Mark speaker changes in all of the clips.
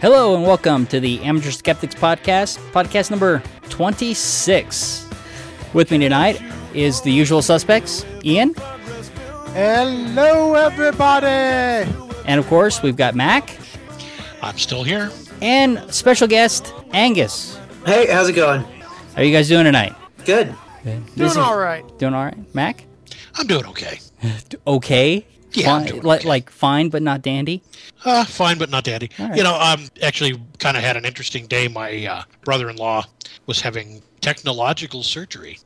Speaker 1: Hello and welcome to the Amateur Skeptics Podcast, podcast number 26. With me tonight is the usual suspects, Ian,
Speaker 2: Hello, everybody.
Speaker 1: and of course, we've got Mac,
Speaker 3: I'm still here.
Speaker 1: and special guest, Angus.
Speaker 4: Hey, how's it going?
Speaker 1: How are you guys doing tonight?
Speaker 4: Good.
Speaker 1: This
Speaker 2: Doing
Speaker 1: is-
Speaker 2: all right.
Speaker 1: Doing all right. Mac?
Speaker 3: I'm doing okay.
Speaker 1: Okay.
Speaker 3: Yeah,
Speaker 1: Fine- like,
Speaker 3: okay.
Speaker 1: like fine, but not dandy.
Speaker 3: Uh, fine, but not dandy.
Speaker 1: Right.
Speaker 3: You know, um, actually, kind of had an interesting day. My uh, brother-in-law was having technological surgery.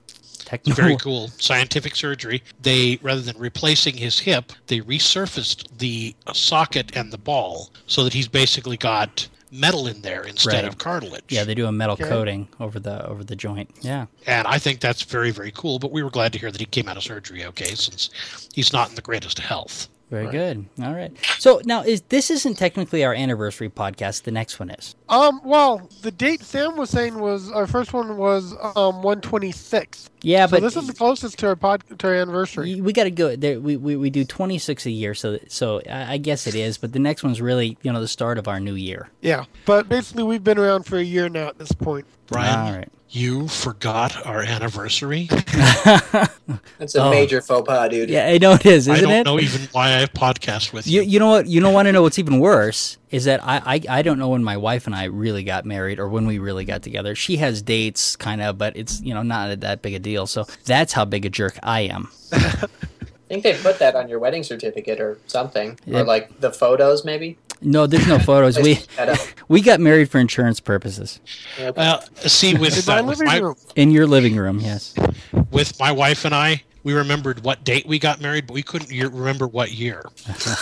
Speaker 1: Techno-
Speaker 3: Very cool scientific surgery. They, rather than replacing his hip, they resurfaced the socket and the ball so that he's basically got metal in there instead
Speaker 1: Right.
Speaker 3: of cartilage.
Speaker 1: Yeah, they do a metal
Speaker 2: Okay.
Speaker 1: coating over the over the joint. Yeah.
Speaker 3: and I think that's very, very cool. But we were glad to hear that he came out of surgery okay, since he's not in the greatest health.
Speaker 1: Very good. All right. So now is this isn't technically our anniversary podcast. The next one is.
Speaker 2: Um, well, the date Sam was saying was our first one was um 126.
Speaker 1: Yeah,
Speaker 2: So
Speaker 1: but
Speaker 2: this is the closest to our pod to our anniversary.
Speaker 1: we got to go there. We, we, we do 26 a year, so so I I guess it is. But the next one's really you know the start of our new year.
Speaker 2: Yeah, but basically we've been around for a year now at this point.
Speaker 3: Brian,
Speaker 1: All right.
Speaker 3: You forgot our anniversary.
Speaker 4: That's a
Speaker 1: Oh.
Speaker 4: major faux pas, dude.
Speaker 1: Yeah, I know it is,
Speaker 3: I
Speaker 1: isn't
Speaker 3: don't
Speaker 1: it?
Speaker 3: know even why I have podcast with
Speaker 1: You,
Speaker 3: you.
Speaker 1: you know what? You don't want to know what's even worse is that I, I I don't know when my wife and I really got married or when we really got together. She has dates, kind of, but it's you know not that big a deal. So that's how big a jerk I am.
Speaker 4: I think they put that on your wedding certificate or something,
Speaker 1: Yeah.
Speaker 4: or like the photos, maybe.
Speaker 1: No, there's no photos. we we got married for insurance purposes
Speaker 3: Well, see, with,
Speaker 2: In my
Speaker 3: uh, with, my,
Speaker 1: in your living room. Yes.
Speaker 3: with my wife and I, we remembered what date we got married, but we couldn't year, remember what year.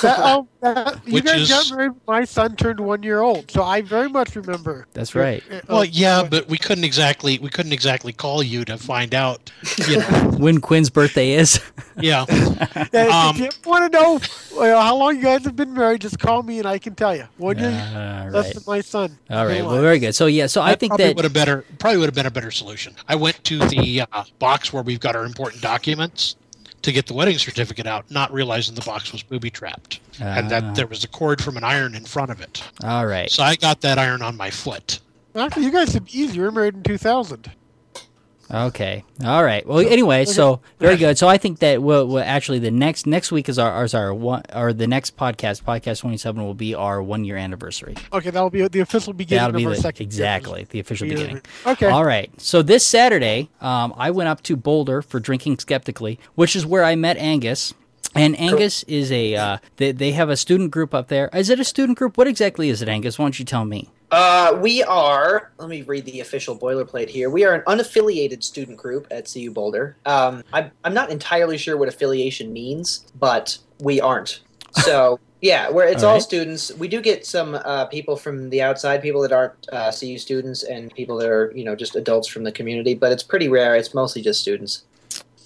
Speaker 2: That, oh, that, you
Speaker 3: Which
Speaker 2: guys
Speaker 3: is-
Speaker 2: got married. My son turned one year old, so I very much remember.
Speaker 1: That's right.
Speaker 2: Uh,
Speaker 3: Well,
Speaker 2: uh,
Speaker 3: yeah, but we couldn't exactly we couldn't exactly call you to find out. You know,
Speaker 1: When Quinn's birthday is.
Speaker 3: Yeah. um,
Speaker 2: if you want to know uh, how long you guys have been married, just call me and I can tell you.
Speaker 1: All
Speaker 2: less
Speaker 1: right.
Speaker 2: than my son.
Speaker 1: All right. Well, very good. So yeah. So I
Speaker 3: That
Speaker 1: think that
Speaker 3: would have better probably would have been a better solution. I went to the uh, box where we've got our important documents to get the wedding certificate out, not realizing the box was booby trapped and
Speaker 1: Ah.
Speaker 3: that there was a cord from an iron in front of it.
Speaker 1: all right.
Speaker 3: So I got that iron on my foot.
Speaker 2: Actually, you guys have easy. You were married in 2000.
Speaker 1: Okay. All right. Well, anyway, so very good. So I think that we'll, we'll actually the next next week is our is our one or the next podcast podcast twenty seven will be our one year anniversary.
Speaker 2: Okay, that'll be the official beginning
Speaker 1: That'll be the, exactly the official
Speaker 2: Year.
Speaker 1: beginning.
Speaker 2: Okay.
Speaker 1: All right. So this Saturday, um, I went up to Boulder for drinking skeptically, which is where I met Angus. And Angus is a uh, they, they have a student group up there. Is it a student group? What exactly is it, Angus? Why don't you tell me?
Speaker 4: Uh, we are. Let me read the official boilerplate here. We are an unaffiliated student group at CU Boulder. Um, I'm, I'm not entirely sure what affiliation means, but we aren't. So yeah, where it's
Speaker 1: All
Speaker 4: all,
Speaker 1: right.
Speaker 4: students. We do get some uh, people from the outside, people that aren't uh, CU students, and people that are you know just adults from the community. But it's pretty rare. It's mostly just students.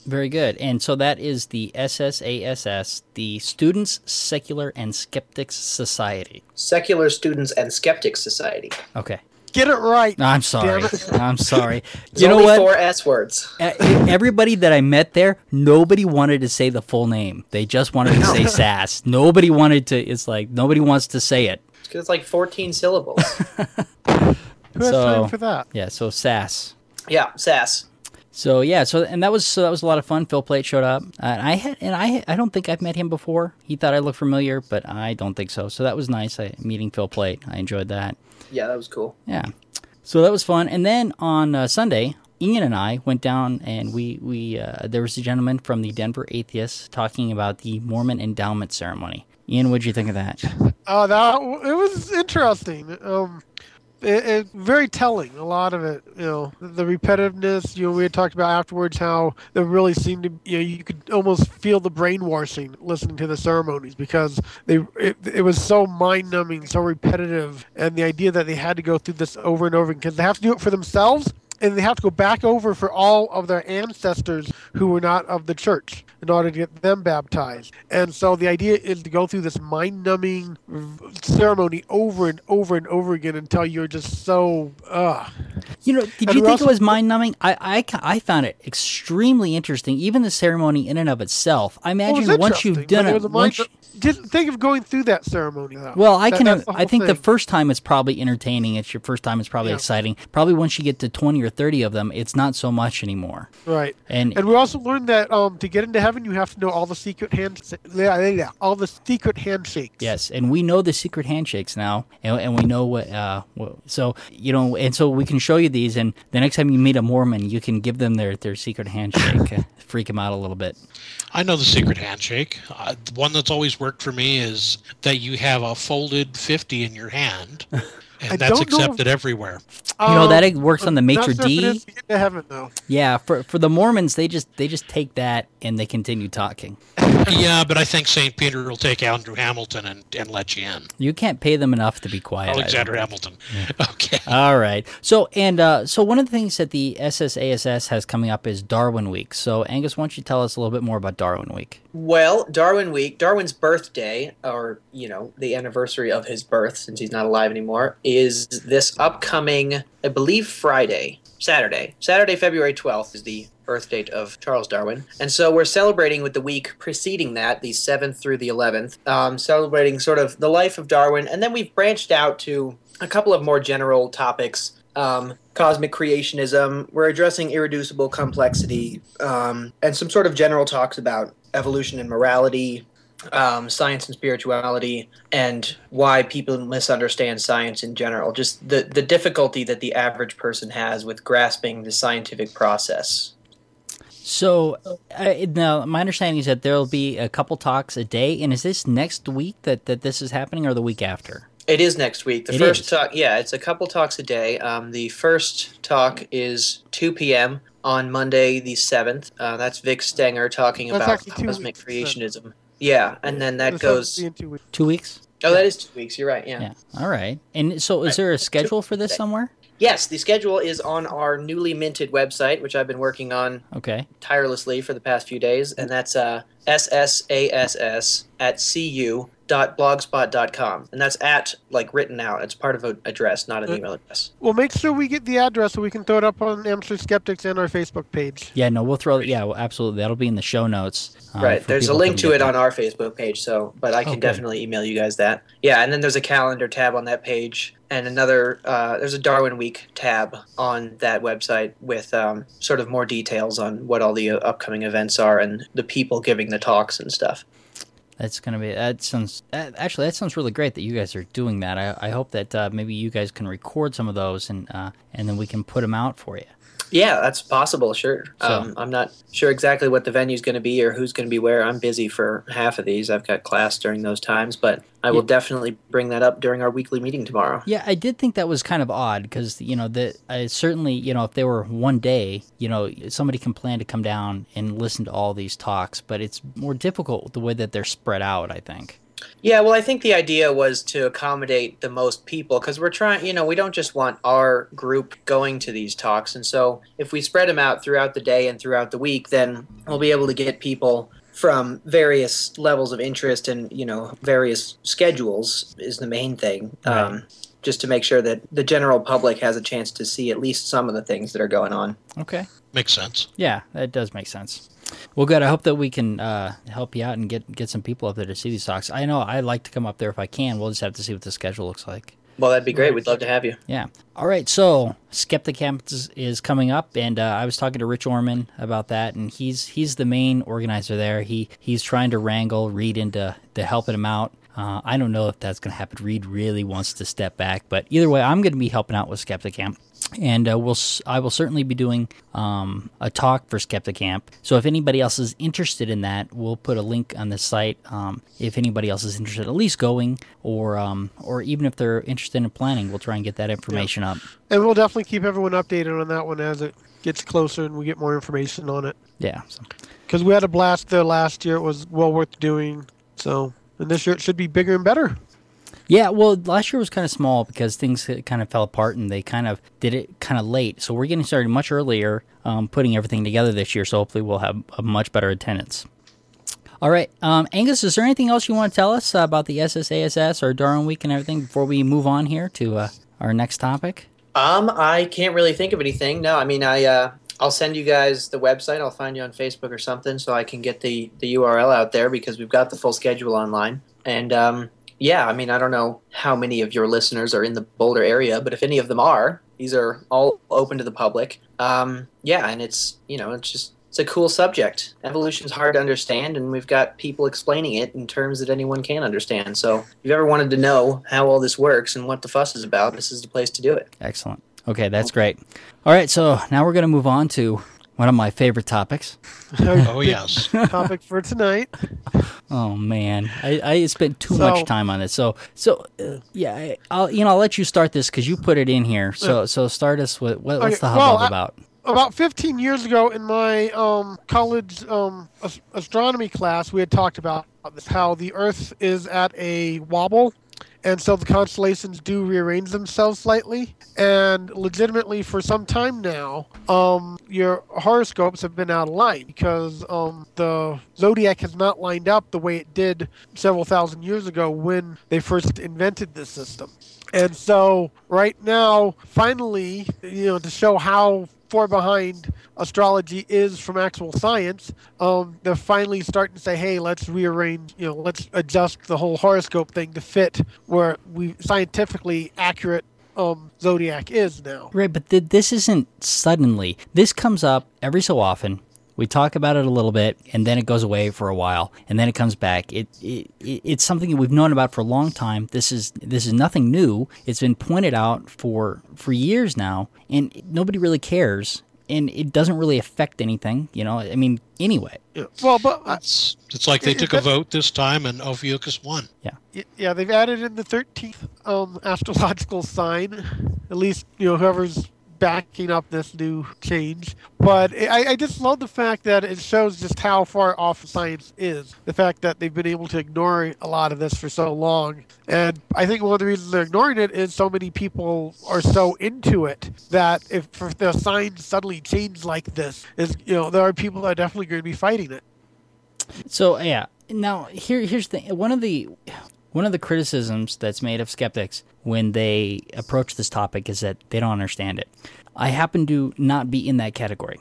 Speaker 1: Very good. And so that is the SSASS, the Students Secular and Skeptics Society.
Speaker 4: Secular Students and Skeptics Society.
Speaker 1: Okay.
Speaker 2: Get it right.
Speaker 1: I'm sorry. I'm sorry.
Speaker 4: It's
Speaker 1: You know
Speaker 4: only
Speaker 1: what?
Speaker 4: four S words.
Speaker 1: Everybody that I met there, nobody wanted to say the full name. They just wanted to say SAS. Nobody wanted to. It's like nobody wants to say it.
Speaker 4: Because it's like 14 syllables.
Speaker 2: Who has
Speaker 1: So-
Speaker 2: time for that?
Speaker 1: Yeah. So SAS.
Speaker 4: yeah, sass.
Speaker 1: So yeah. So and that was so that was a lot of fun. Phil Plait showed up. Uh, and I had and I I don't think I've met him before. He thought I looked familiar, but I don't think so. So that was nice. I, meeting Phil Plait. I enjoyed that.
Speaker 4: Yeah, that was cool.
Speaker 1: Yeah. So that was fun. And then on uh, Sunday, Ian and I went down and we we uh, there was a gentleman from the Denver Atheists talking about the Mormon endowment ceremony. Ian, what'd you think of that?
Speaker 2: Oh, that it was interesting. Um, it, it very telling. A lot of it, you know, the repetitiveness. You know, we had talked about afterwards how there really seemed to, you know, you could almost feel the brainwashing listening to the ceremonies because they it, it was so mind numbing, so repetitive, and the idea that they had to go through this over and over because they have to do it for themselves and they have to go back over for all of their ancestors who were not of the church in order to get them baptized. And so the idea is to go through this mind numbing ceremony over and over and over again until you're just so, uh,
Speaker 1: You know, did
Speaker 2: And
Speaker 1: you think it was mind numbing? I, I, I found it extremely interesting. Even the ceremony in and of itself. I
Speaker 2: Well,
Speaker 1: imagine once you've done it,
Speaker 2: was a mind-
Speaker 1: once you-
Speaker 2: Just think of going through that ceremony. Though.
Speaker 1: well, I
Speaker 2: That-
Speaker 1: can. I think the first time it's probably entertaining. It's your first time. It's probably
Speaker 2: Yeah.
Speaker 1: exciting. Probably once you get to twenty or thirty of them, it's not so much anymore.
Speaker 2: right.
Speaker 1: And,
Speaker 2: And we also learned that um, to get into heaven, you have to know all the secret hand, yeah, yeah, yeah, all the secret handshakes.
Speaker 1: Yes, and we know the secret handshakes now, and, and we know what, uh, what. So you know, and so we can show you these, and the next time you meet a Mormon, you can give them their their secret handshake, uh, freak them out a little bit.
Speaker 3: I know the secret handshake. Uh, one that's always worked for me is that you have a folded 50 in your hand, and
Speaker 2: I
Speaker 3: that's
Speaker 2: don't know if-
Speaker 3: accepted everywhere.
Speaker 1: You know
Speaker 2: Um,
Speaker 1: that it works on the
Speaker 2: I'm
Speaker 1: maitre
Speaker 2: not sure if it
Speaker 1: d.
Speaker 2: is to get to heaven though.
Speaker 1: Yeah, for for the Mormons, they just they just take that and they continue talking.
Speaker 3: yeah, but I think St. Peter will take Andrew Hamilton and, and let you in.
Speaker 1: You can't pay them enough to be quiet.
Speaker 3: Alexander
Speaker 1: think.
Speaker 3: Hamilton. Okay.
Speaker 1: All right. So and uh, so one of the things that the SSASS has coming up is Darwin Week. So Angus, why don't you tell us a little bit more about Darwin Week?
Speaker 4: Well, Darwin Week, Darwin's birthday, or, you know, the anniversary of his birth, since he's not alive anymore, is this upcoming, I believe, Friday, Saturday. Saturday, February 12th is the birth date of Charles Darwin. And so we're celebrating with the week preceding that, the 7th through the 11th, um, celebrating sort of the life of Darwin. And then we've branched out to a couple of more general topics um, cosmic creationism. We're addressing irreducible complexity um, and some sort of general talks about evolution and morality, um, science and spirituality, and why people misunderstand science in general. Just the, the difficulty that the average person has with grasping the scientific process.
Speaker 1: So uh, now my understanding is that there will be a couple talks a day, and is this next week that that this is happening, or the week after?
Speaker 4: It is next week. The
Speaker 1: It
Speaker 4: first
Speaker 1: is.
Speaker 4: talk, yeah, it's a couple talks a day. Um, the first talk is 2 p.m. on Monday, the 7th. Uh, that's Vic Stenger talking
Speaker 2: That's
Speaker 4: about
Speaker 2: actually two
Speaker 4: cosmic
Speaker 2: weeks,
Speaker 4: creationism. Yeah, and then that
Speaker 2: The
Speaker 4: goes.
Speaker 2: seventh will be in two weeks.
Speaker 1: Two weeks.
Speaker 4: Oh, that is two weeks. You're right. Yeah.
Speaker 1: Yeah. All right. And so, is there a schedule for this somewhere?
Speaker 4: Yes, the schedule is on our newly minted website, which I've been working on
Speaker 1: Okay.
Speaker 4: tirelessly for the past few days, and that's uh, ssass at cu.blogspot.com. And that's at, like, written out. It's part of an address, not an
Speaker 2: Uh,
Speaker 4: email address.
Speaker 2: Well, make sure we get the address so we can throw it up on Amateur Skeptics and our Facebook page.
Speaker 1: Yeah. No, we'll throw. it Yeah. Well, absolutely. That'll be in the show notes. uh,
Speaker 4: right. There's a link to it
Speaker 1: that.
Speaker 4: on our Facebook page, so, but I can
Speaker 1: Oh,
Speaker 4: definitely email you guys that. Yeah, and then there's a calendar tab on that page. And another, uh, there's a Darwin Week tab on that website with um, sort of more details on what all the uh, upcoming events are and the people giving the talks and stuff.
Speaker 1: That's gonna be. That sounds. Actually, that sounds really great that you guys are doing that. I, I hope that uh, maybe you guys can record some of those and uh, and then we can put them out for you.
Speaker 4: Yeah, that's possible. Sure.
Speaker 1: So-
Speaker 4: Um, I'm not sure exactly what the venue's going to be or who's going to be where. I'm busy for half of these. I've got class during those times, but I will
Speaker 1: Yeah.
Speaker 4: definitely bring that up during our weekly meeting tomorrow.
Speaker 1: Yeah, I did think that was kind of odd because you know that I certainly you know if they were one day, you know somebody can plan to come down and listen to all these talks, but it's more difficult the way that they're spread out. I think.
Speaker 4: Yeah, well, I think the idea was to accommodate the most people because we're trying, you know, we don't just want our group going to these talks. And so if we spread them out throughout the day and throughout the week, then we'll be able to get people from various levels of interest and, you know, various schedules is the main thing.
Speaker 1: Right.
Speaker 4: Um, just to make sure that the general public has a chance to see at least some of the things that are going on.
Speaker 1: Okay.
Speaker 3: Makes sense.
Speaker 1: Yeah, that does make sense. Well, good. I hope that we can uh, help you out and get get some people up there to see these talks. I know I'd like to come up there if I can. We'll just have to see what the schedule looks like.
Speaker 4: Well, that'd be great. We'd love to have you.
Speaker 1: Yeah. All right. So Skeptic Camp is, is coming up, and uh, I was talking to Rich Orman about that, and he's he's the main organizer there. He he's trying to wrangle Reed into to helping him out. Uh, I don't know if that's going to happen. Reed really wants to step back, but either way, I'm going to be helping out with Skeptic Camp, and uh, we'll I will certainly be doing um, a talk for Skeptic Camp. So if anybody else is interested in that, we'll put a link on the site. Um, if anybody else is interested, at least going, or um, or even if they're interested in planning, we'll try and get that information up.
Speaker 2: And we'll definitely keep everyone updated on that one as it gets closer and we get more information on it.
Speaker 1: Yeah. So.
Speaker 2: Because we had a blast there last year. It was well worth doing. So, and this year it should be bigger and better.
Speaker 1: Yeah, well, last year was kind of small because things kind of fell apart and they kind of did it kind of late. So we're getting started much earlier, um, putting everything together this year. So hopefully we'll have a much better attendance. All right, um, Angus, is there anything else you want to tell us about the SSASS or Darwin Week and everything before we move on here to uh, our next topic?
Speaker 4: Um, I can't really think of anything. No, I mean, I uh, I'll send you guys the website. I'll find you on Facebook or something so I can get the the URL out there because we've got the full schedule online. And um, yeah, I mean, I don't know how many of your listeners are in the Boulder area, but if any of them are, these are all open to the public. Um, yeah, and it's you know, it's just it's a cool subject. Evolution's hard to understand, and we've got people explaining it in terms that anyone can understand. So, if you've ever wanted to know how all this works and what the fuss is about, this is the place to do it.
Speaker 1: Excellent. Okay, that's great. All right, so now we're going to move on to one of my favorite topics.
Speaker 3: Oh yes.
Speaker 2: Topic for tonight.
Speaker 1: Oh man, I, I spent too
Speaker 2: So-
Speaker 1: much time on it. So so uh, yeah, I, I'll you know I'll let you start this because you put it in here. So so start us with what, what's
Speaker 2: Okay,
Speaker 1: the hubbub
Speaker 2: well, I-
Speaker 1: about?
Speaker 2: about 15 years ago in my um, college um, as- astronomy class, we had talked about this, how the Earth is at a wobble, and so the constellations do rearrange themselves slightly. And legitimately, for some time now, um, your horoscopes have been out of line because um, the zodiac has not lined up the way it did several thousand years ago when they first invented this system. And so, right now, finally, you know, to show how far behind astrology is from actual science, um, they're finally starting to say, "Hey, let's rearrange. You know, let's adjust the whole horoscope thing to fit where we scientifically accurate um, zodiac is now."
Speaker 1: Right, but th- this isn't suddenly. This comes up every so often. We talk about it a little bit, and then it goes away for a while, and then it comes back. It, it, it it's something that we've known about for a long time. This is this is nothing new. It's been pointed out for for years now, and nobody really cares, and it doesn't really affect anything. You know, I mean, anyway.
Speaker 2: Yeah. Well, but uh,
Speaker 3: It's it's like they
Speaker 2: It-
Speaker 3: took
Speaker 2: it-
Speaker 3: a vote this time and Ophiuchus won.
Speaker 2: Yeah, yeah, they've added in the thirteenth um, astrological sign. At least you know whoever's backing up this new change. But I, I just love the fact that it shows just how far off science is. The fact that they've been able to ignore a lot of this for so long. And I think one of the reasons they're ignoring it is so many people are so into it that if, if the signs suddenly change like this, is you know there are people that are definitely going to be fighting it.
Speaker 1: So yeah, now here here's the one of the one of the criticisms that's made of skeptics when they approach this topic is that they don't understand it. I happen to not be in that category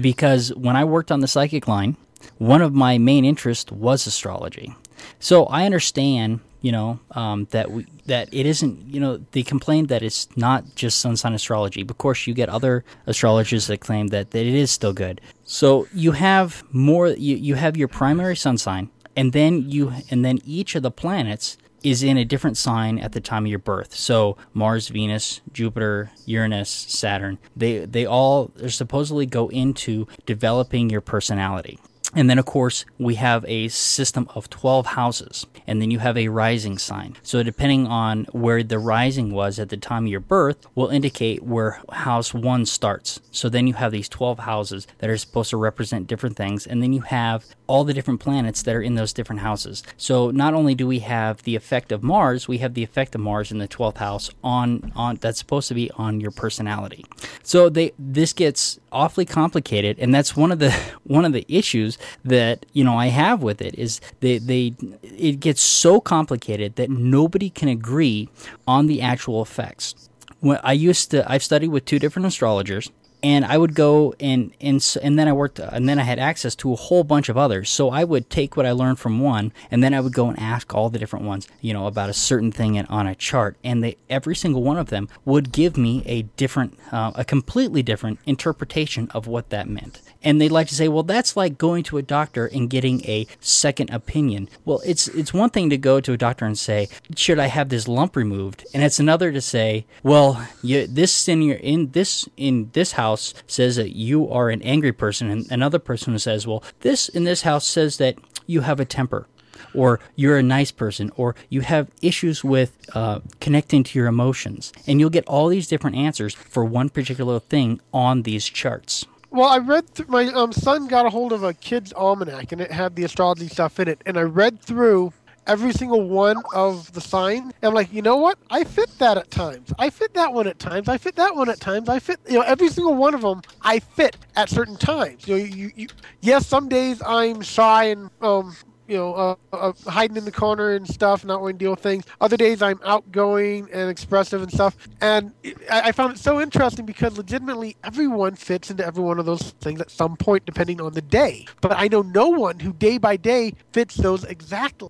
Speaker 1: because when I worked on the psychic line, one of my main interests was astrology. So I understand, you know, um, that we that it isn't, you know, they complain that it's not just sun sign astrology. Of course, you get other astrologers that claim that, that it is still good. So you have more, you, you have your primary sun sign, and then you and then each of the planets is in a different sign at the time of your birth. So Mars, Venus, Jupiter, Uranus, Saturn, they they all supposedly go into developing your personality. And then, of course, we have a system of 12 houses. And then you have a rising sign. So, depending on where the rising was at the time of your birth, will indicate where house one starts. So, then you have these 12 houses that are supposed to represent different things. And then you have all the different planets that are in those different houses. So, not only do we have the effect of Mars, we have the effect of Mars in the 12th house on, on that's supposed to be on your personality. So, they this gets awfully complicated. And that's one of the one of the issues that you know I have with it is they they it gets so complicated that nobody can agree on the actual effects. When I used to I've studied with two different astrologers and I would go and and and then I worked and then I had access to a whole bunch of others. So I would take what I learned from one and then I would go and ask all the different ones, you know, about a certain thing on a chart, and they every single one of them would give me a different, uh, a completely different interpretation of what that meant. And they'd like to say, well, that's like going to a doctor and getting a second opinion. Well, it's it's one thing to go to a doctor and say, should I have this lump removed? And it's another to say, well, you, this in your in this in this house says that you are an angry person, and another person says, well, this in this house says that you have a temper or you're a nice person, or you have issues with uh, connecting to your emotions. And you'll get all these different answers for one particular thing on these charts.
Speaker 2: Well, I read th- my um, son got a hold of a kid's almanac and it had the astrology stuff in it, and I read through every single one of the signs. And I'm like, you know what? I fit that at times. I fit that one at times. I fit that one at times. I fit, you know, every single one of them. I fit at certain times. You know, you, you yes, some days I'm shy and um you know, uh, uh, hiding in the corner and stuff, not wanting to deal with things. Other days I'm outgoing and expressive and stuff. And I, I found it so interesting because legitimately everyone fits into every one of those things at some point, depending on the day. But I know no one who day by day fits those exactly.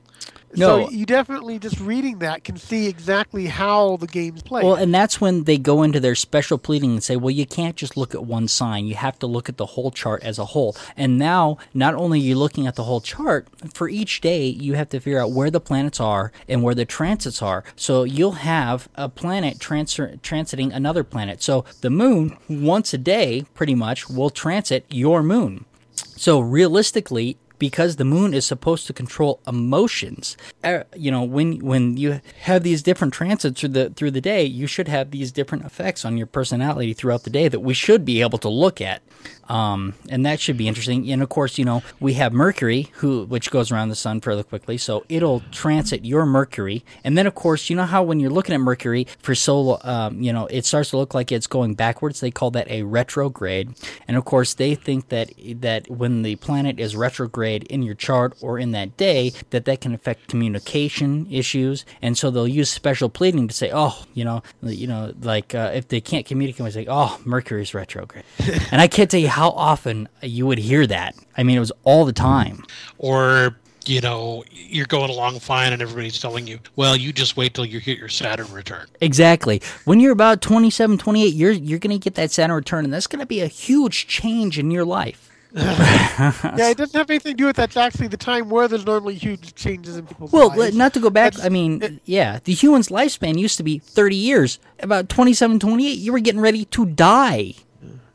Speaker 1: No.
Speaker 2: So you definitely just reading that can see exactly how the game's played.
Speaker 1: Well, and that's when they go into their special pleading and say, well, you can't just look at one sign. You have to look at the whole chart as a whole. And now, not only are you looking at the whole chart, for each day, you have to figure out where the planets are and where the transits are. So you'll have a planet trans- transiting another planet. So the moon, once a day, pretty much, will transit your moon. So realistically, because the moon is supposed to control emotions, uh, you know, when when you have these different transits through the through the day, you should have these different effects on your personality throughout the day that we should be able to look at. Um, and that should be interesting. And of course, you know, we have Mercury, who which goes around the sun fairly quickly, so it'll transit your Mercury. And then, of course, you know how when you're looking at Mercury for solar, um, you know, it starts to look like it's going backwards. They call that a retrograde. And of course, they think that that when the planet is retrograde in your chart or in that day, that that can affect communication issues. And so they'll use special pleading to say, oh, you know, you know, like uh, if they can't communicate, they say, oh, Mercury's retrograde. and I can't tell you how often you would hear that. I mean, it was all the time.
Speaker 3: Or you know you're going along fine and everybody's telling you well you just wait till you hit your saturn return
Speaker 1: Exactly. When you're about 27, 28, you're you're going to get that Saturn return, and that's going to be a huge change in your life.
Speaker 2: yeah, it doesn't have anything to do with that. It's actually the time where there's normally huge changes in people's
Speaker 1: Well,
Speaker 2: lives.
Speaker 1: not to go back,
Speaker 2: That's-
Speaker 1: I mean, yeah, the human's lifespan used to be 30 years. About 27, 28, you were getting ready to die.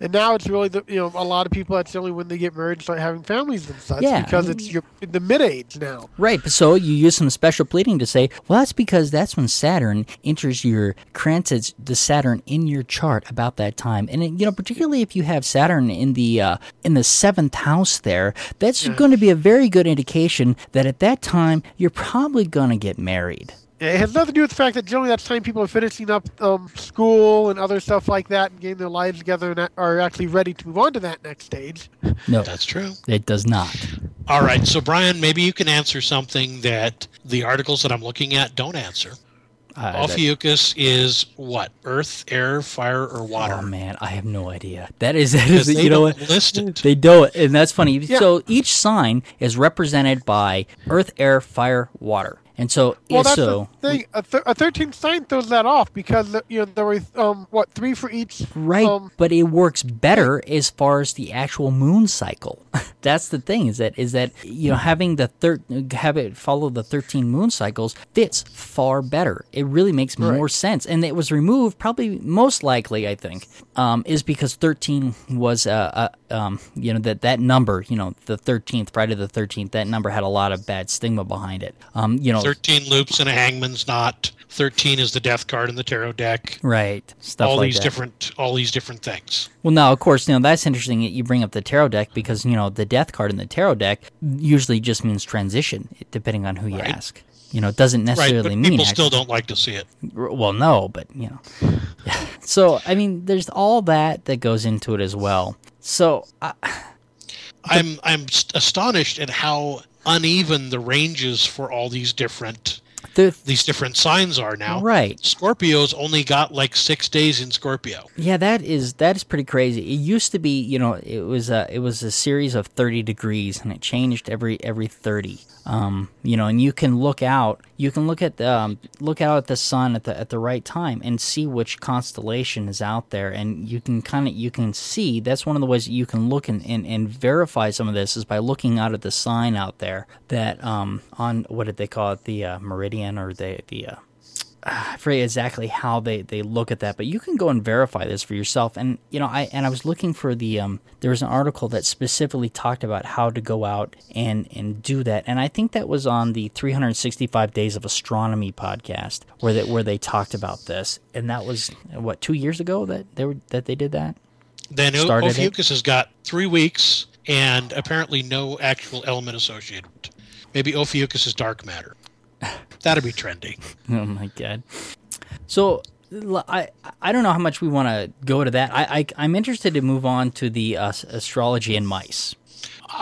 Speaker 2: And now it's really the you know a lot of people that's only when they get married and start having families and such
Speaker 1: Yeah.
Speaker 2: because it's your the mid age now.
Speaker 1: Right, so you use some special pleading to say, well, that's because that's when Saturn enters your transits, the Saturn in your chart about that time, and it, you know, particularly if you have Saturn in the uh, in the seventh house there, that's going to be a very good indication that at that time you're probably going to get married.
Speaker 2: It has nothing to do with the fact that generally that's time people are finishing up um, school and other stuff like that and getting their lives together and are actually ready to move on to that next stage.
Speaker 1: No,
Speaker 3: that's true
Speaker 1: it does not.
Speaker 3: all right so brian maybe you can answer something that the articles that i'm looking at don't answer
Speaker 1: Uh, that-
Speaker 3: ophiuchus is what earth air fire or water
Speaker 1: oh man, I have no idea. That is, that is
Speaker 3: Because they
Speaker 1: you know
Speaker 3: don't
Speaker 1: what? They don't, and that's funny. So each sign is represented by earth, air, fire, water, and so
Speaker 2: Well, that's
Speaker 1: so
Speaker 2: the thing. A, th- a 13th sign throws that off because you know there were um, what three for each.
Speaker 1: Right,
Speaker 2: Um,
Speaker 1: but it works better as far as the actual moon cycle. That's the thing is that is that you know having the thir- have it follow the 13 moon cycles fits far better. It really makes more sense and it was removed probably most likely I think um, is because 13 was uh, uh um you know that that number, you know, the 13th Friday the 13th that number had a lot of bad stigma behind it. Um you know
Speaker 3: 13 loops and a hangman's knot 13 is the death card in the tarot deck
Speaker 1: right stuff
Speaker 3: all
Speaker 1: like
Speaker 3: these
Speaker 1: that.
Speaker 3: different all these different things
Speaker 1: Well, now, of course, you know that's interesting that you bring up the tarot deck because you know the death card in the tarot deck usually just means transition, depending on who you
Speaker 3: Right.
Speaker 1: ask. You know, it doesn't
Speaker 3: right
Speaker 1: necessarily
Speaker 3: but
Speaker 1: mean
Speaker 3: people still
Speaker 1: actually-
Speaker 3: don't like to see it
Speaker 1: Well, no, but you know. so I mean, there's all that that goes into it as well. So uh,
Speaker 3: i'm i'm astonished at how uneven the ranges for all these different
Speaker 1: the
Speaker 3: these different signs are now
Speaker 1: right.
Speaker 3: scorpio's only got like six days in scorpio
Speaker 1: Yeah, that is that is pretty crazy. It used to be, you know, it was a it was a series of thirty degrees, and it changed every every thirty. Um, you know, and you can look out, you can look at the um, look out at the sun at the at the right time and see which constellation is out there, and you can kind of you can see. That's one of the ways that you can look and, and, and verify some of this is by looking out at the sign out there that um on what did they call it the uh, meridian or the the uh, I forget exactly how they, they look at that, but you can go and verify this for yourself. And you know, I and I was looking for the um, there was an article that specifically talked about how to go out and and do that, and I think that was on the 365 Days of Astronomy podcast where that where they talked about this, and that was what two years ago that they were that they did that.
Speaker 3: then O-
Speaker 1: Started it?
Speaker 3: has got three weeks and apparently no actual element associated maybe ophiuchus is dark matter that'd be trendy
Speaker 1: Oh my god. So I I don't know how much we want to go to that. I, I I'm interested to move on to the uh, astrology and mice.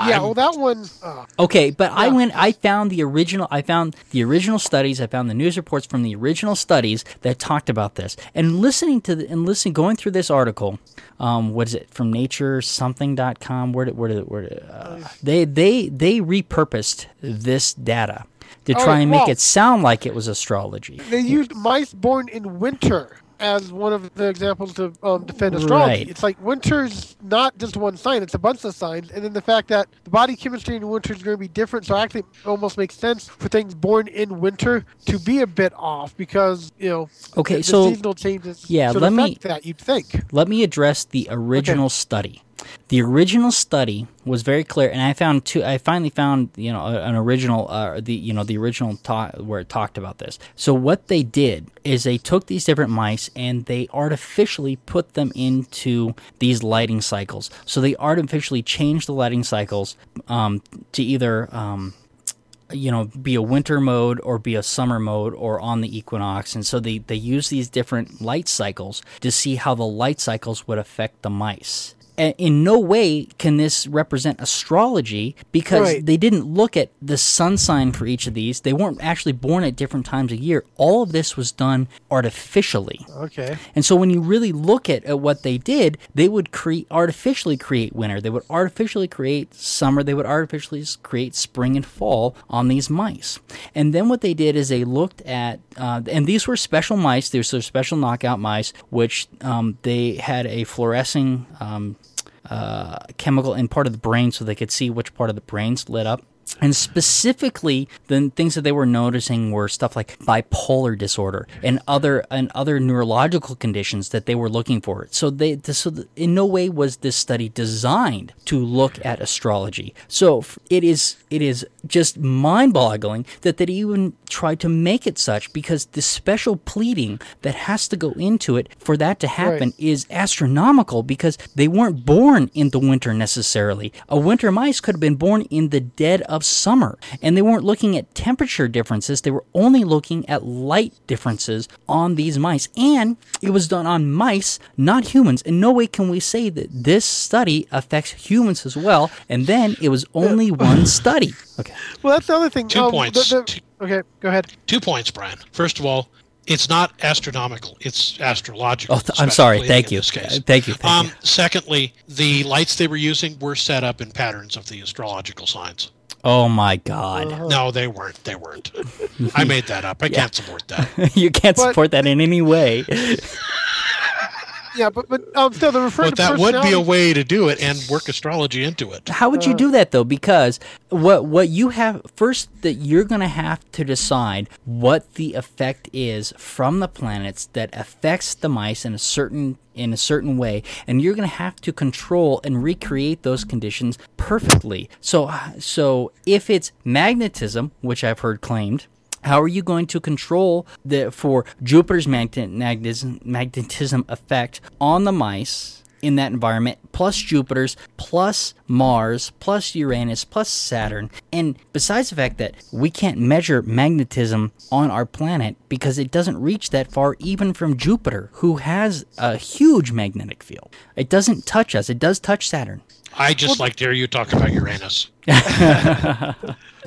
Speaker 2: Yeah,
Speaker 3: I'm-
Speaker 2: well, that one. Uh,
Speaker 1: Okay, but I went. I found the original. I found the original studies. I found the news reports from the original studies that talked about this. And listening to the, and listening, going through this article, um, what is it from Nature something.com? Where did where did where did, uh, they they they repurposed this data to
Speaker 2: Oh,
Speaker 1: try and make
Speaker 2: well-
Speaker 1: it sound like it was astrology.
Speaker 2: they used mice born in winter as one of the examples to um, defend astrology.
Speaker 1: Right.
Speaker 2: It's like winter's not just one sign; it's a bunch of signs, and then the fact that the body chemistry in winter is going to be different. So actually, it almost makes sense for things born in winter to be a bit off because you know.
Speaker 1: Okay,
Speaker 2: the,
Speaker 1: so-
Speaker 2: the seasonal changes.
Speaker 1: Yeah,
Speaker 2: should
Speaker 1: let me-
Speaker 2: that. You'd think.
Speaker 1: Let me address the original study. The original study was very clear, and I found two. I finally found you know an original, uh, the you know the original ta- where it talked about this. So what they did is they took these different mice and they artificially put them into these lighting cycles. So they artificially changed the lighting cycles um, to either. Um, you know be a winter mode or be a summer mode or on the equinox and so they they use these different light cycles to see how the light cycles would affect the mice in no way can this represent astrology because
Speaker 2: Right.
Speaker 1: they didn't look at the sun sign for each of these they weren't actually born at different times a year all of this was done artificially
Speaker 2: Okay.
Speaker 1: and so when you really look at, at what they did, they would create artificially create winter. They would artificially create summer. They would artificially create spring and fall on these mice. And then what they did is they looked at, uh, and these were special mice. These were special knockout mice, which um, they had a fluorescing um, uh, chemical in part of the brain, so they could see which part of the brain's lit up. And specifically, the things that they were noticing were stuff like bipolar disorder and other and other neurological conditions that they were looking for. So they, so in no way was this study designed to look at astrology. So it is it is just mind-boggling that they even tried to make it such because the special pleading that has to go into it for that to happen
Speaker 2: Right.
Speaker 1: is astronomical because they weren't born in the winter necessarily. A winter mice could have been born in the dead of summer, and they weren't looking at temperature differences. They were only looking at light differences on these mice, and it was done on mice, not humans. In no way can we say that this study affects humans as well. And then it was only one study. Okay.
Speaker 2: Well, that's the other thing.
Speaker 3: Two
Speaker 2: um,
Speaker 3: points.
Speaker 2: the- the-
Speaker 3: Two-
Speaker 2: okay, go ahead.
Speaker 3: Two points, Brian. First of all, it's not astronomical; it's astrological.
Speaker 1: Oh, th- I'm sorry. Thank
Speaker 3: pleading
Speaker 1: you.
Speaker 3: In this case.
Speaker 1: Uh, thank you. Thank
Speaker 3: um,
Speaker 1: you.
Speaker 3: Secondly, the lights they were using were set up in patterns of the astrological signs.
Speaker 1: Oh my God.
Speaker 2: Uh-huh.
Speaker 3: No, they weren't. They weren't. I made that up. I can't support that.
Speaker 1: you can't
Speaker 2: But-
Speaker 1: support that in any way.
Speaker 2: Yeah, but but um, still, the refer
Speaker 3: But
Speaker 2: to
Speaker 3: that would be a way to do it and work astrology into it.
Speaker 1: How would you do that though? Because what what you have first that you're going to have to decide what the effect is from the planets that affects the mice in a certain in a certain way, and you're going to have to control and recreate those conditions perfectly. So so if it's magnetism, which I've heard claimed. How are you going to control the for Jupiter's magnet, magnetism, magnetism effect on the mice in that environment, plus Jupiter's, plus Mars, plus Uranus, plus Saturn. And besides the fact that we can't measure magnetism on our planet because it doesn't reach that far even from Jupiter, who has a huge magnetic field. It doesn't touch us, it does touch Saturn.
Speaker 3: I just like to hear you talk about Uranus.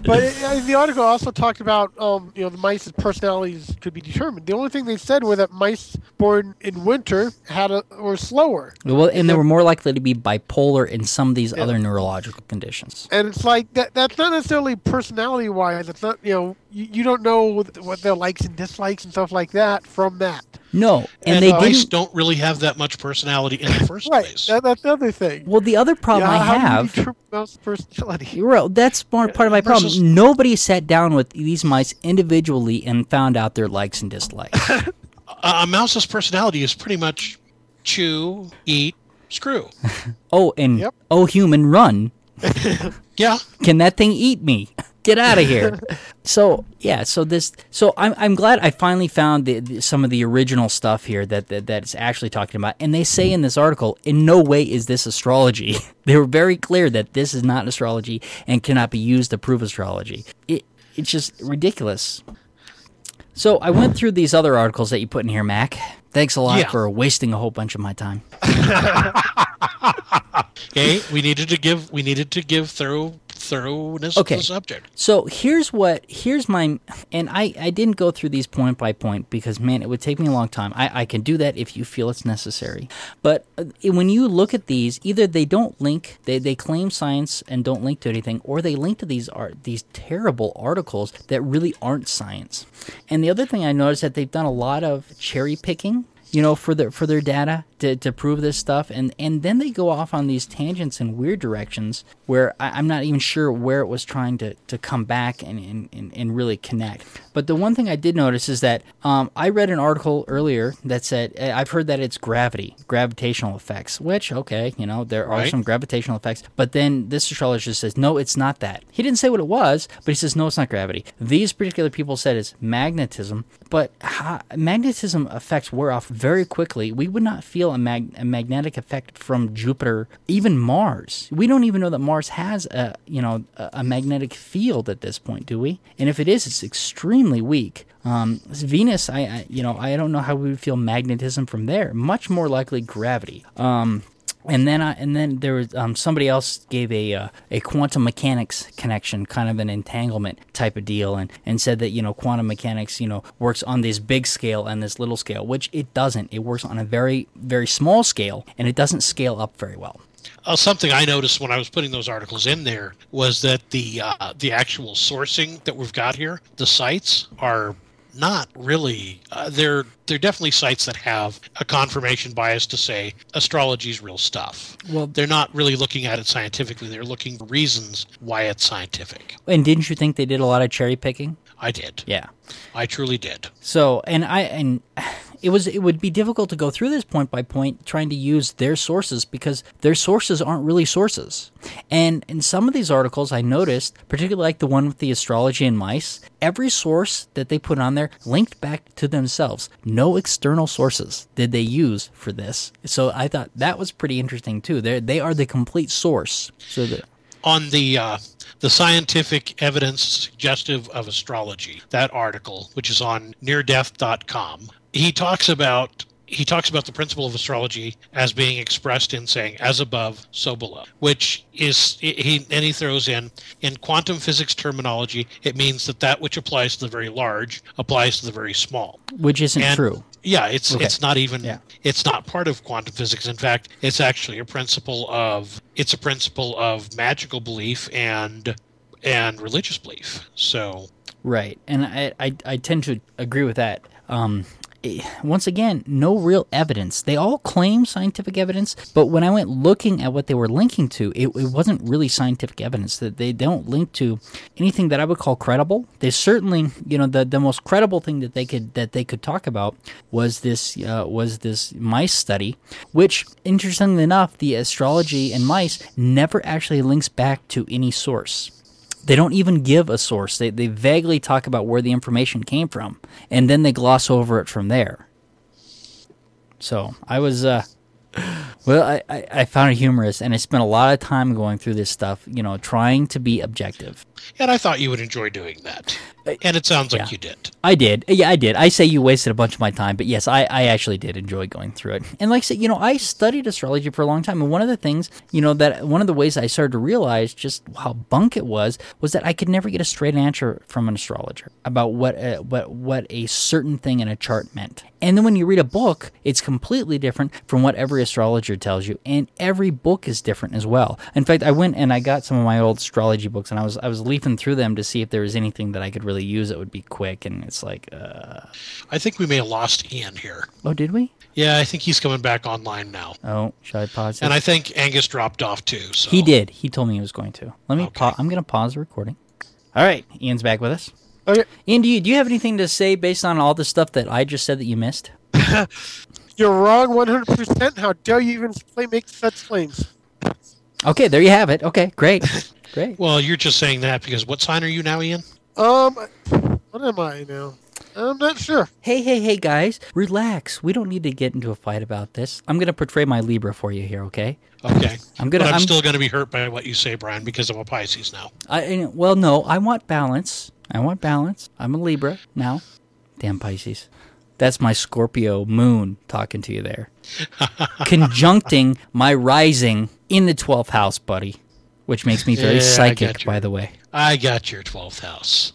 Speaker 2: But it, uh, the article also talked about, um, you know, the mice's personalities could be determined. The only thing they said were that mice born in winter had a were slower,
Speaker 1: Well, and they were more likely to be bipolar in some of these other neurological conditions.
Speaker 2: and it's like that. That's not necessarily personality wise. It's not, you know, you, you don't know what, what their likes and dislikes and stuff like that from that.
Speaker 1: No, and,
Speaker 3: And,
Speaker 1: they
Speaker 3: mice
Speaker 1: didn't.
Speaker 3: don't really have that much personality in the first
Speaker 2: Right.
Speaker 3: place.
Speaker 2: That, that's the other thing.
Speaker 1: Well, the other problem
Speaker 2: yeah,
Speaker 1: I
Speaker 2: how
Speaker 1: have.
Speaker 2: do you determine mouse personality?
Speaker 1: You're right. That's more part of my problem.
Speaker 3: versus-
Speaker 1: Nobody sat down with these mice individually and found out their likes and dislikes.
Speaker 3: a, a mouse's personality is pretty much chew, eat, screw.
Speaker 1: oh, and
Speaker 2: Yep.
Speaker 1: oh, human, run!
Speaker 3: Yeah,
Speaker 1: Can that thing eat me? Get out of here! so yeah, so this, so I'm I'm glad I finally found the, the, some of the original stuff here that, that that's actually talking about. And they say in this article, in no way is this astrology. they were very clear that this is not astrology and cannot be used to prove astrology. It it's just ridiculous. So I went through these other articles that you put in here, Mac. Thanks a lot
Speaker 3: Yeah.
Speaker 1: for wasting a whole bunch of my time.
Speaker 3: okay, we needed to give we needed to give thorough thoroughness
Speaker 1: Okay.
Speaker 3: to the subject.
Speaker 1: So here's what here's my and I I didn't go through these point by point because man it would take me a long time. I I can do that if you feel it's necessary. But uh, when you look at these, either they don't link they they claim science and don't link to anything, or they link to these art these terrible articles that really aren't science. And the other thing I noticed that they've done a lot of cherry picking you know, for their for their data to, to prove this stuff, and and then they go off on these tangents in weird directions where I, I'm not even sure where it was trying to, to come back and, and, and, really connect. But the one thing I did notice is that um, I read an article earlier that said uh, I've heard that it's gravity, gravitational effects, which okay, you know, there are
Speaker 3: Right.
Speaker 1: some gravitational effects, but then this astrologer says no, it's not that. He didn't say what it was, but he says no, it's not gravity. These particular people said it's magnetism, but how, magnetism effects wear off very quickly. We would not feel a, mag- a magnetic effect from Jupiter, even Mars. We don't even know that Mars has a you know a, a magnetic field at this point, do we? And if it is, it's extremely weak. Um, Venus, I, I you know I don't know how we would feel magnetism from there. Much more likely gravity. Um, and then I, and then there was um, somebody else gave a uh, a quantum mechanics connection, kind of an entanglement type of deal, and and said that you know quantum mechanics you know works on this big scale and this little scale, which it doesn't. It works on a very very small scale, and it doesn't scale up very well.
Speaker 3: Uh, something I noticed when I was putting those articles in there was that the uh, the actual sourcing that we've got here, the sites are not really. Uh, they're they're definitely sites that have a confirmation bias to say astrology is real stuff.
Speaker 1: Well-
Speaker 3: they're not really looking at it scientifically. They're looking for reasons why it's scientific.
Speaker 1: And didn't you think they did a lot of cherry picking?
Speaker 3: I did.
Speaker 1: Yeah.
Speaker 3: I truly did.
Speaker 1: So, and I and it was it would be difficult to go through this point by point trying to use their sources because their sources aren't really sources. And in some of these articles I noticed, particularly like the one with the astrology and mice, every source that they put on there linked back to themselves. No external sources did they use for this. So I thought that was pretty interesting too. They they are the complete source. So that
Speaker 3: on the uh, the scientific evidence suggestive of astrology that article which is on neardeath.com he talks about he talks about the principle of astrology as being expressed in saying as above so below which is he and he throws in in quantum physics terminology it means that that which applies to the very large applies to the very small
Speaker 1: which isn't
Speaker 3: And-
Speaker 1: true.
Speaker 3: yeah, it's
Speaker 1: Okay.
Speaker 3: it's not even
Speaker 1: Yeah.
Speaker 3: it's not part of quantum physics. In fact, it's actually a principle of it's a principle of magical belief and and religious belief. So
Speaker 1: Right, and I, I, I tend to agree with that. Um, once again, no real evidence. They all claim scientific evidence, but when I went looking at what they were linking to, it, it wasn't really scientific evidence. That they don't link to anything that I would call credible. They certainly, you know, the, the most credible thing that they could that they could talk about was this uh, was this mice study, which interestingly enough, the astrology and mice never actually links back to any source they don't even give a source. They, they vaguely talk about where the information came from, and then they gloss over it from there. So I was, uh, well, I, I, I found it humorous, and I spent a lot of time going through this stuff, you know, trying to be objective.
Speaker 3: and I thought you would enjoy doing that. And it sounds like
Speaker 1: yeah.
Speaker 3: you did.
Speaker 1: I did. Yeah, I did. I say you wasted a bunch of my time, but yes, I, I actually did enjoy going through it. And like I said, you know, I studied astrology for a long time. And one of the things, you know, that one of the ways I started to realize just how bunk it was was that I could never get a straight answer from an astrologer about what a, what what a certain thing in a chart meant. And then when you read a book, it's completely different from what every astrologer tells you, and every book is different as well. In fact, I went and I got some of my old astrology books, and I was I was leafing through them to see if there was anything that I could really use it would be quick. And it's like, uh,
Speaker 3: I think we may have lost Ian here.
Speaker 1: oh, did we?
Speaker 3: Yeah, I think he's coming back online now.
Speaker 1: Oh, should I pause? It?
Speaker 3: And I think Angus dropped off too. So
Speaker 1: he did. He told me he was going to. Let me.
Speaker 3: Okay.
Speaker 1: Pa- I'm going to pause the recording. All right, Ian's back with us.
Speaker 2: Okay,
Speaker 1: Ian, do you, do you have anything to say based on all the stuff that I just said that you missed?
Speaker 2: you're wrong 100%. How dare you even play, make such claims?
Speaker 1: Okay, there you have it. Okay, great, great.
Speaker 3: Well, you're just saying that because what sign are you now, Ian?
Speaker 2: Um, what am I now? I'm not sure.
Speaker 1: Hey, hey, hey, guys, relax. We don't need to get into a fight about this. I'm going to portray my Libra for you here, okay?
Speaker 3: Okay.
Speaker 1: I'm gonna-
Speaker 3: But I'm,
Speaker 1: I'm-
Speaker 3: still going to be hurt by what you say, Brian, because I'm a Pisces now.
Speaker 1: I well, no, I want balance. I want balance. I'm a Libra now. Damn Pisces. That's my Scorpio moon talking to you there. Conjuncting my rising in the 12th house, buddy, which makes me very
Speaker 3: Yeah,
Speaker 1: psychic, by the way.
Speaker 3: I got your 12th house.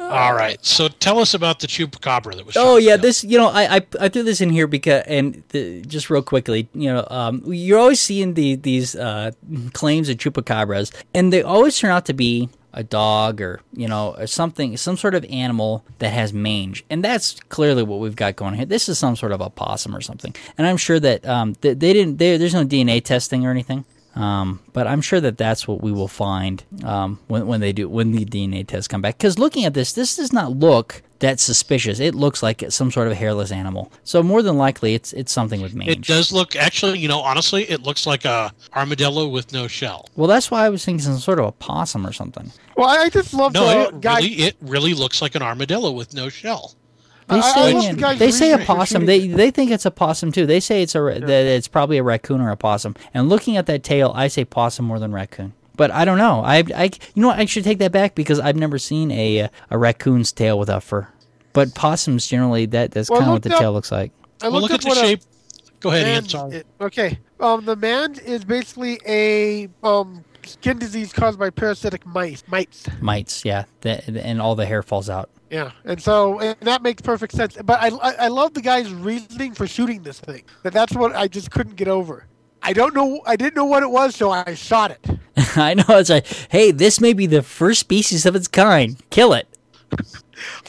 Speaker 3: All right. So tell us about the chupacabra that was.
Speaker 1: Oh yeah, this you know I, I I threw this in here because and the, just real quickly you know um, you're always seeing the these uh, claims of chupacabras and they always turn out to be a dog or you know or something some sort of animal that has mange and that's clearly what we've got going here. This is some sort of a possum or something and I'm sure that um, they, they didn't they, there's no DNA testing or anything. Um, but I'm sure that that's what we will find um, when, when they do when the DNA tests come back. Because looking at this, this does not look that suspicious. It looks like some sort of hairless animal. So more than likely, it's it's something with mange.
Speaker 3: It does look actually, you know, honestly, it looks like a armadillo with no shell.
Speaker 1: Well, that's why I was thinking some sort of a possum or something.
Speaker 2: Well, I I just love
Speaker 3: No,
Speaker 2: the
Speaker 3: it
Speaker 2: guy.
Speaker 3: really, it really looks like an armadillo with no shell.
Speaker 1: They
Speaker 2: I- I
Speaker 1: say
Speaker 2: love the
Speaker 1: they say a possum. They they think it's a possum too. They say it's a ra- that it's probably a raccoon or a possum. And looking at that tail, I say possum more than raccoon. But I don't know. I, I you know what? I should take that back because I've never seen a uh, a raccoon's tail without fur. But possums generally that that's
Speaker 2: Well,
Speaker 1: kind of what the
Speaker 2: up-
Speaker 1: tail looks like.
Speaker 2: I
Speaker 3: Well, look at
Speaker 2: up
Speaker 3: the
Speaker 2: what a
Speaker 3: shape. Go ahead, Ian.
Speaker 2: man-
Speaker 3: Sorry.
Speaker 2: it- okay. Um, the man is basically a um skin disease caused by parasitic mice. Mites.
Speaker 1: Mites, yeah, the, and all the hair falls out.
Speaker 2: Yeah, and so and that makes perfect sense. But I, I I love the guy's reasoning for shooting this thing. That that's what I just couldn't get over. I don't know. I didn't know what it was, so I shot it.
Speaker 1: I know it's like, hey, this may be the first species of its kind. Kill it.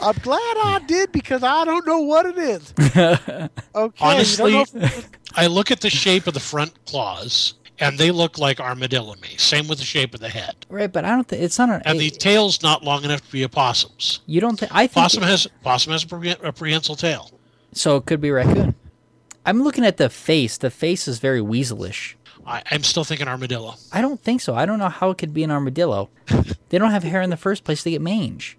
Speaker 2: I'm glad I did because I don't know what it is. Okay.
Speaker 3: Honestly,
Speaker 2: you if-
Speaker 3: I look at the shape of the front claws, and they look like armadillo to me. Same with the shape of the head.
Speaker 1: Right, but I don't think it's not an.
Speaker 3: And the tail's not long enough to be a possum's.
Speaker 1: you don't think I think
Speaker 3: Possum has possum has a, pre- a prehensile tail.
Speaker 1: so. It could be a raccoon. I'm looking at the face. The face is very weaselish.
Speaker 3: I, I'm still thinking armadillo.
Speaker 1: I don't think so. I don't know how it could be an armadillo. they don't have hair in the first place. They get mange.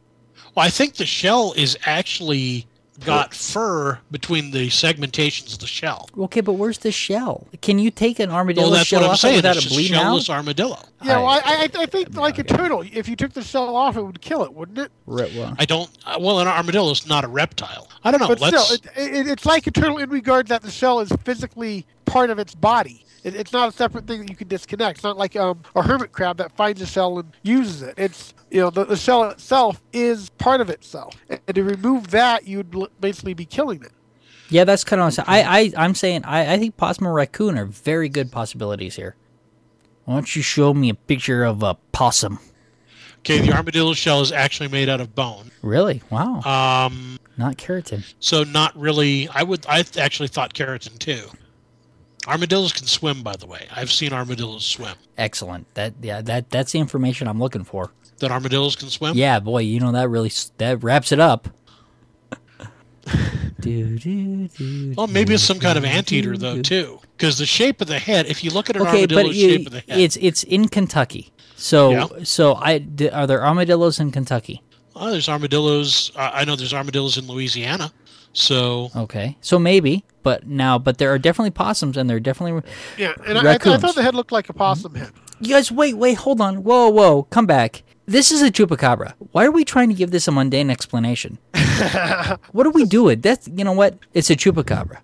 Speaker 3: Well, I think the shell is actually got fur between the segmentations of the shell.
Speaker 1: Okay, but where's the shell? Can you take an armadillo
Speaker 3: Well, that's
Speaker 1: shell
Speaker 3: what I'm
Speaker 1: off it
Speaker 3: saying.
Speaker 1: without
Speaker 3: It's
Speaker 1: it
Speaker 3: just
Speaker 1: bleeding out?
Speaker 3: shellless armadillo.
Speaker 2: yeah, well,
Speaker 1: I-
Speaker 2: I, I I think like a turtle. If you took the shell off, it would kill it, wouldn't it?
Speaker 1: Right, well,
Speaker 3: I don't. Uh, well, an armadillo is not a reptile. I don't know.
Speaker 2: But
Speaker 3: Let's.
Speaker 2: still, it, it, it's like a turtle in regard that the shell is physically part of its body. It, it's not a separate thing that you can disconnect. It's not like um, a hermit crab that finds a shell and uses it. It's you know the, the shell itself is part of itself, and to remove that, you'd l- basically be killing it.
Speaker 1: yeah, that's kind of what I'm saying. I, I, I'm saying I, I think possum and raccoon are very good possibilities here. Why don't you show me a picture of a possum?
Speaker 3: okay, the armadillo shell is actually made out of bone.
Speaker 1: Really? Wow.
Speaker 3: Um,
Speaker 1: Not keratin.
Speaker 3: so not really. I would. I actually thought keratin too. Armadillos can swim, by the way. I've seen armadillos swim.
Speaker 1: Excellent. That yeah, that that's the information I'm looking for.
Speaker 3: That armadillos can swim.
Speaker 1: Yeah, boy, you know that really that wraps it up. do, do, do,
Speaker 3: Well, maybe it's some kind of anteater though too, because the shape of the head. If you look at an
Speaker 1: okay,
Speaker 3: armadillo's
Speaker 1: but you,
Speaker 3: shape of the head,
Speaker 1: it's it's in Kentucky. So
Speaker 3: Yeah.
Speaker 1: so I d- are there armadillos in Kentucky?
Speaker 3: oh, there's armadillos. Uh, I know there's armadillos in Louisiana. So
Speaker 1: Okay, so maybe, but now, but there are definitely possums, and there are definitely.
Speaker 2: Yeah, and I, I, thought the head looked like a possum head.
Speaker 1: You guys, wait, wait, hold on, whoa, whoa, come back. This is a chupacabra. Why are we trying to give this a mundane explanation? what are we doing? That's you know what? It's a chupacabra.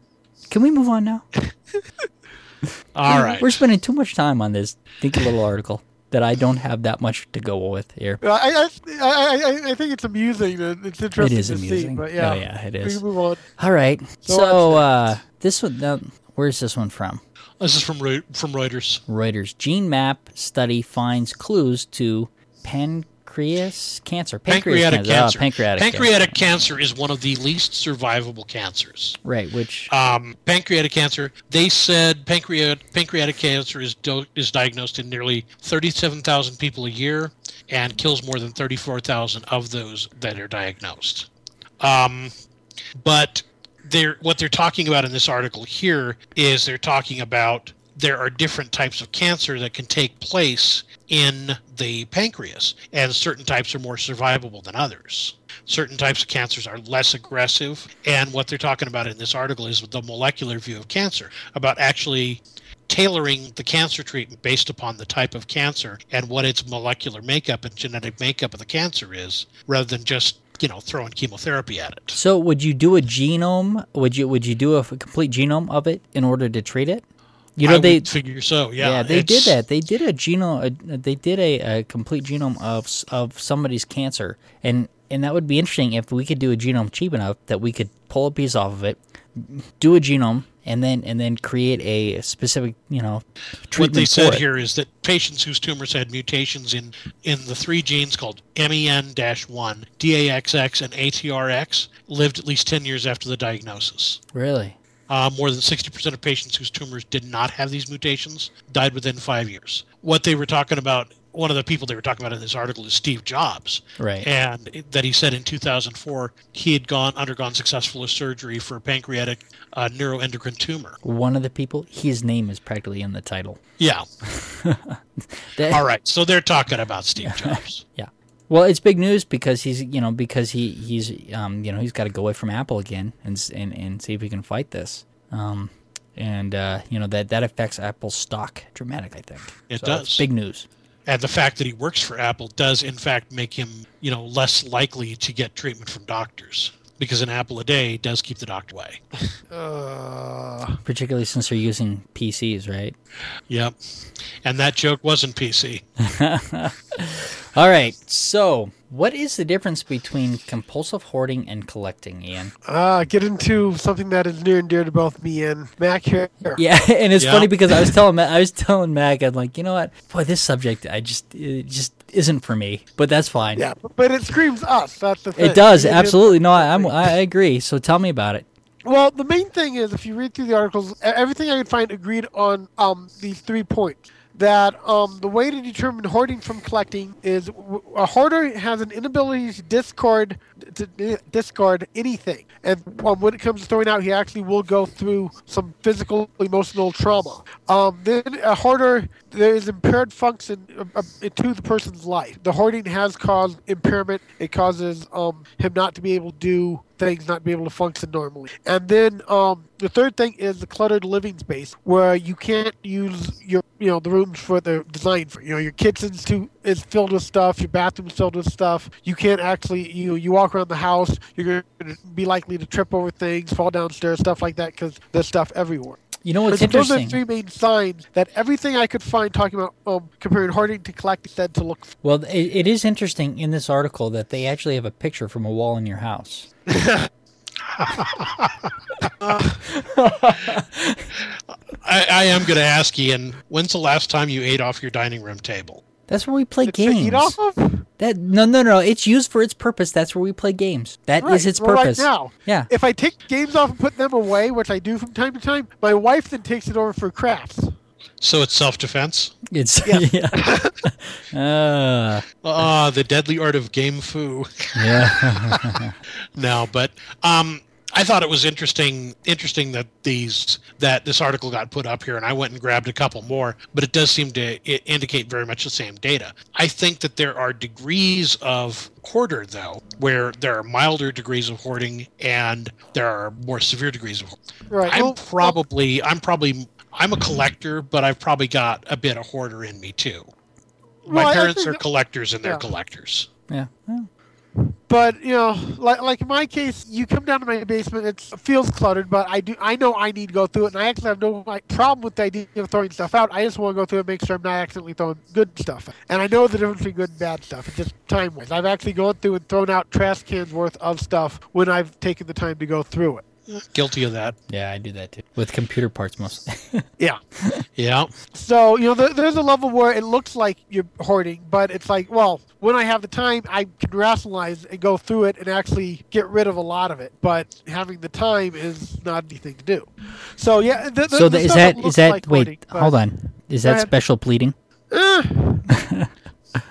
Speaker 1: Can we move on now?
Speaker 3: all right.
Speaker 1: We're spending too much time on this dinky little article that I don't have that much to go with here.
Speaker 2: I, I, I, I, I think it's amusing. It's interesting
Speaker 1: is
Speaker 2: to
Speaker 1: amusing.
Speaker 2: see. But yeah,
Speaker 1: Oh yeah, it is.
Speaker 2: We can move on.
Speaker 1: All right.
Speaker 2: So
Speaker 1: So uh, this one, uh, where's this one from?
Speaker 3: This is from Reu- from Reuters.
Speaker 1: Reuters gene map study finds clues to pancreas cancer.
Speaker 3: Pancreatic
Speaker 1: cancer.
Speaker 3: cancer.
Speaker 1: Oh, pancreatic.
Speaker 3: Pancreatic
Speaker 1: cancer.
Speaker 3: cancer is one of the least survivable cancers.
Speaker 1: Right. Which.
Speaker 3: Um, pancreatic cancer. They said pancreatic pancreatic cancer is do- is diagnosed in nearly 37,000 people a year and kills more than 34,000 of those that are diagnosed. Um, but they're what they're talking about in this article here is they're talking about there are different types of cancer that can take place in the pancreas, and certain types are more survivable than others. Certain types of cancers are less aggressive, and what they're talking about in this article is the molecular view of cancer, about actually tailoring the cancer treatment based upon the type of cancer and what its molecular makeup and genetic makeup of the cancer is, rather than just you know, throwing chemotherapy at it.
Speaker 1: So would you do a genome? Would you would you do a complete genome of it in order to treat it? You know
Speaker 3: I
Speaker 1: they
Speaker 3: figure so. Yeah,
Speaker 1: yeah, they did that. They did a genome. A, they did a, a complete genome of of somebody's cancer, and and that would be interesting if we could do a genome cheap enough that we could pull a piece off of it, do a genome, and then and then create a specific you know treatment
Speaker 3: What they said
Speaker 1: it.
Speaker 3: here is that patients whose tumors had mutations in in the three genes called MEN-1, DAXX, and ATRX lived at least 10 years after the diagnosis.
Speaker 1: Really?
Speaker 3: Uh, more than 60% of patients whose tumors did not have these mutations died within five years. What they were talking about, one of the people they were talking about in this article is Steve Jobs.
Speaker 1: Right.
Speaker 3: And that he said in 2004 he had gone undergone successful surgery for a pancreatic uh, neuroendocrine tumor.
Speaker 1: One of the people, his name is practically in the title.
Speaker 3: Yeah.
Speaker 1: That-
Speaker 3: All right. So they're talking about Steve Jobs.
Speaker 1: Well, it's big news because he's you know because he he's um you know he's got to go away from Apple again and s- and and see if he can fight this. Um, and uh, you know that that affects Apple's stock dramatically. I think
Speaker 3: It
Speaker 1: So
Speaker 3: does.
Speaker 1: big news.
Speaker 3: and the fact that he works for Apple does in fact make him, you know, less likely to get treatment from doctors because an apple a day does keep the doctor away.
Speaker 2: Uh,
Speaker 1: particularly since they're using PCs, right?
Speaker 3: Yep. And that joke wasn't PC.
Speaker 1: All right. So, what is the difference between compulsive hoarding and collecting, Ian?
Speaker 2: uh, get into something that is near and dear to both me and Mac here.
Speaker 1: Yeah, and it's
Speaker 3: Yeah.
Speaker 1: funny because I was telling Ma- I was telling Mac, I'm like, you know what, boy, this subject, I just it just isn't for me. But that's fine.
Speaker 2: Yeah, but it screams us. That's the thing.
Speaker 1: It does
Speaker 2: is
Speaker 1: absolutely. No, I, I'm. I agree. So tell me about it.
Speaker 2: Well, the main thing is, if you read through the articles, everything I could find agreed on um, these three points. That um, the way to determine hoarding from collecting is a hoarder has an inability to discard to discard anything, and um, when it comes to throwing out, he actually will go through some physical, emotional trauma. Um, then a hoarder there is impaired function uh, to the person's life. The hoarding has caused impairment. It causes um, him not to be able to do things, not be able to function normally. And then um, the third thing is the cluttered living space, where you can't use your, you know, the rooms for the design for. You know, your kitchen's too is filled with stuff, your bathroom's filled with stuff. You can't actually, you you walk around the house, you're going to be likely to trip over things, fall downstairs, stuff like that, because there's stuff everywhere.
Speaker 1: You know what's
Speaker 2: So those are three main signs that everything I could find talking about um, comparing hoarding to collecting said to look. For.
Speaker 1: Well, it, it is interesting in this article that they actually have a picture from a wall in your house.
Speaker 3: I, I am going to ask Ian, when's the last time you ate off your dining room table?
Speaker 1: That's where we play
Speaker 2: To
Speaker 1: games.
Speaker 2: eat off of?
Speaker 1: That no, no, no. It's used for its purpose. That's where we play games. That is
Speaker 2: Right,
Speaker 1: its
Speaker 2: well, right
Speaker 1: purpose.
Speaker 2: now.
Speaker 1: Yeah.
Speaker 2: If I take games off and put them away, which I do from time to time, my wife then takes it over for crafts.
Speaker 3: So it's self defense?
Speaker 1: It's
Speaker 2: Yes.
Speaker 1: yeah. uh,
Speaker 3: Ah, the deadly art of game foo.
Speaker 1: yeah.
Speaker 3: no, but um, I thought it was interesting interesting that these that this article got put up here, and I went and grabbed a couple more. But it does seem to indicate very much the same data. I think that there are degrees of hoarder, though, where there are milder degrees of hoarding and there are more severe degrees of.
Speaker 2: Right.
Speaker 3: I'm
Speaker 2: well,
Speaker 3: probably I'm probably I'm a collector, but I've probably got a bit of hoarder in me too. My
Speaker 2: Well, I- I
Speaker 3: parents
Speaker 2: think
Speaker 3: are collectors and they're
Speaker 2: yeah.
Speaker 3: collectors.
Speaker 1: yeah. Well,
Speaker 2: But you know, like like in my case, you come down to my basement. It feels cluttered, but I do I know I need to go through it, and I actually have no like, problem with the idea of throwing stuff out. I just want to go through and make sure I'm not accidentally throwing good stuff. And I know the difference between good and bad stuff. It's just time wise. I've actually gone through and thrown out trash cans worth of stuff when I've taken the time to go through it.
Speaker 3: Guilty of that.
Speaker 1: yeah, I do that too with computer parts mostly.
Speaker 2: Yeah.
Speaker 3: Yeah.
Speaker 2: So you know, there, there's a level where it looks like you're hoarding, but it's like, well, when I have the time, I can rationalize and go through it and actually get rid of a lot of it. But having the time is not anything to do. So yeah, th- th-
Speaker 1: so
Speaker 2: the
Speaker 1: the, is
Speaker 2: stuff
Speaker 1: that is
Speaker 2: looks
Speaker 1: that
Speaker 2: like
Speaker 1: wait?
Speaker 2: hoarding,
Speaker 1: hold on. Is that
Speaker 2: ahead.
Speaker 1: special pleading?
Speaker 2: Eh,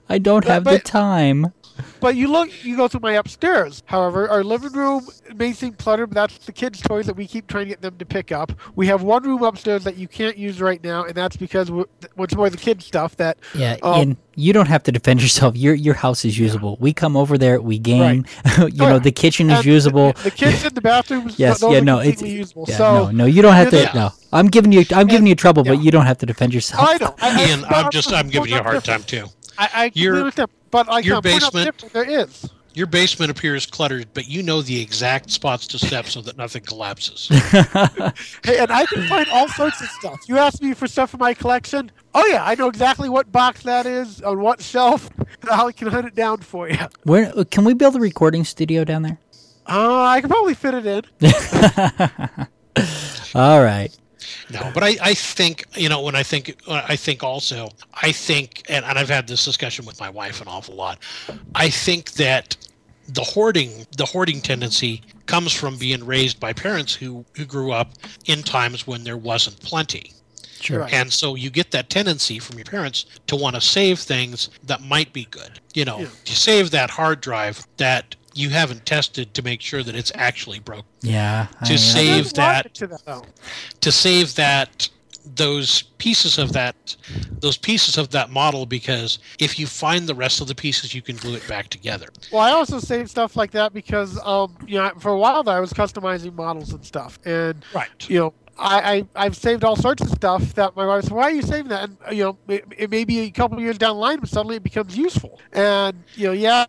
Speaker 1: I don't
Speaker 2: But-
Speaker 1: have the time.
Speaker 2: But you look, you go through my upstairs. However, our living room may seem cluttered, but that's the kids' toys that we keep trying to get them to pick up. We have one room upstairs that you can't use right now, and that's because we're, it's more the kids' stuff that
Speaker 1: Yeah,
Speaker 2: Um,
Speaker 1: and you don't have to defend yourself. Your your house is usable. We come over there, we game. you know,
Speaker 2: Right.
Speaker 1: the kitchen is
Speaker 2: and
Speaker 1: usable.
Speaker 2: The, the kids in the bathrooms,
Speaker 1: Yes,
Speaker 2: those
Speaker 1: yeah,
Speaker 2: are
Speaker 1: no, it's
Speaker 2: usable.
Speaker 1: yeah,
Speaker 2: so
Speaker 1: no, no, you don't have to.
Speaker 2: Yeah.
Speaker 1: No, I'm giving you, I'm giving you trouble, but you don't have to defend yourself.
Speaker 2: I know, I, I,
Speaker 3: Ian. I'm just I'm giving you a hard time too.
Speaker 2: I, I
Speaker 3: Your-
Speaker 2: completely understand, but like
Speaker 3: your
Speaker 2: I'm pointing out
Speaker 3: basement-
Speaker 2: different, there is.
Speaker 3: Your basement appears cluttered, but you know the exact spots to step so that nothing collapses.
Speaker 2: Hey, and I can find all sorts of stuff. You ask me for stuff in my collection. Oh yeah, I know exactly what box that is on what shelf. and I can hunt it down for you.
Speaker 1: Where can we build a recording studio down there?
Speaker 2: Uh, I can probably fit it in.
Speaker 1: All right.
Speaker 3: No, but I, I think you know when I think I think also I think and, and I've had this discussion with my wife an awful lot. I think that the hoarding the hoarding tendency comes from being raised by parents who who grew up in times when there wasn't plenty.
Speaker 1: Sure.
Speaker 3: And so you get that tendency from your parents to want to save things that might be good. You know,
Speaker 2: Yeah.
Speaker 3: to save that hard drive that you haven't tested to make sure that it's actually broke.
Speaker 1: Yeah.
Speaker 3: To
Speaker 1: I-
Speaker 3: save that
Speaker 2: to that,
Speaker 3: to save that those pieces of that those pieces of that model because if you find the rest of the pieces you can glue it back together
Speaker 2: Well, I also save stuff like that because, um, you know, for a while there, I was customizing models and stuff, and
Speaker 3: right
Speaker 2: you know, I, I I've saved all sorts of stuff that my wife said, "Why are you saving that?" And you know, it, it may be a couple of years down the line, but suddenly it becomes useful. And you know, yeah,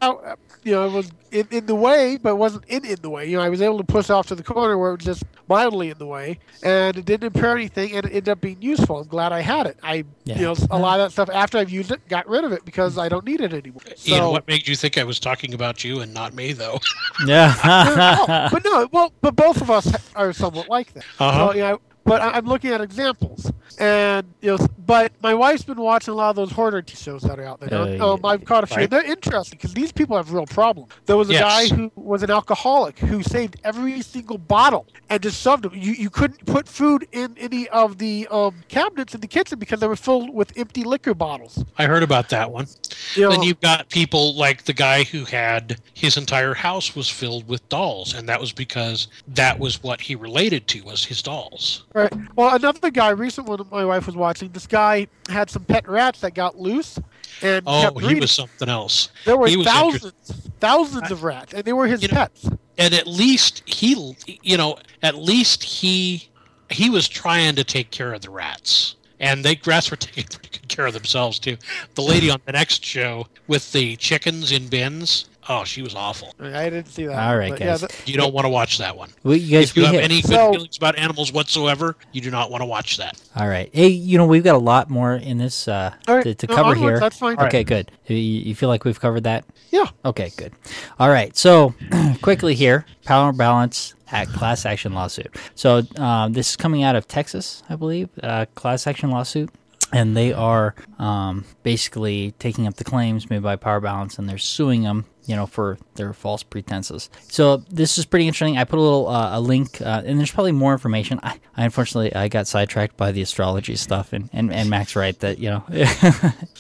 Speaker 2: you know, it was in, in the way, but it wasn't in in the way. You know, I was able to push off to the corner where it was just mildly in the way, and it didn't impair anything, and it ended up being useful. I'm glad I had it. I
Speaker 1: Yeah.
Speaker 2: you know, a lot of that stuff after I've used it, got rid of it because I don't need it anymore. So,
Speaker 3: Ian, what made you think i was talking about you and not me though
Speaker 2: no,
Speaker 1: Yeah.
Speaker 2: but no, well, but both of us are somewhat like that.
Speaker 3: Uh-huh.
Speaker 2: So, you know, but I- I'm looking at examples, and you know, but my wife's been watching a lot of those hoarder t- shows that are out there.
Speaker 1: Uh,
Speaker 2: um, I've caught a few.
Speaker 3: right.
Speaker 2: They're interesting because these people have real problems. There was a
Speaker 3: Yes.
Speaker 2: guy who was an alcoholic who saved every single bottle and just shoved them. You you couldn't put food in any of the um, cabinets in the kitchen because they were filled with empty liquor bottles.
Speaker 3: i heard about that one
Speaker 2: You know,
Speaker 3: then you've got people like the guy who had his entire house was filled with dolls and that was because that was what he related to was his dolls
Speaker 2: Right. Well, another guy, recent one my wife was watching. This guy had some pet rats that got loose, and
Speaker 3: oh he was something else
Speaker 2: there were thousands, thousands of rats, and they were his
Speaker 3: You know-
Speaker 2: pets.
Speaker 3: and at least he you know at least he he was trying to take care of the rats and they rats were taking pretty good care of themselves too the lady on the next show with the chickens in bins oh she was awful
Speaker 2: I didn't see that.
Speaker 1: All right, guys.
Speaker 2: Yeah, th-
Speaker 3: you don't want to watch that one
Speaker 1: we, you guys,
Speaker 3: if you have
Speaker 1: hit-
Speaker 3: any good
Speaker 2: So-
Speaker 3: feelings about animals whatsoever you do not want to watch that
Speaker 1: All right. Hey, you know we've got a lot more in this uh,
Speaker 2: all right,
Speaker 1: to, to
Speaker 2: no,
Speaker 1: cover
Speaker 2: onwards,
Speaker 1: here.
Speaker 2: That's fine.
Speaker 1: Okay, good. You, you feel like we've covered that?
Speaker 2: Yeah.
Speaker 1: Okay, good. All right. So, quickly here, power balance at class action lawsuit. So, um, this is coming out of Texas, I believe, uh, class action lawsuit. And they are um, basically taking up the claims made by Power Balance, and they're suing them, you know, for their false pretenses. So this is pretty interesting. I put a little uh, a link, uh, and there's probably more information. I, I unfortunately I got sidetracked by the astrology stuff, and and, and Mac's right that you know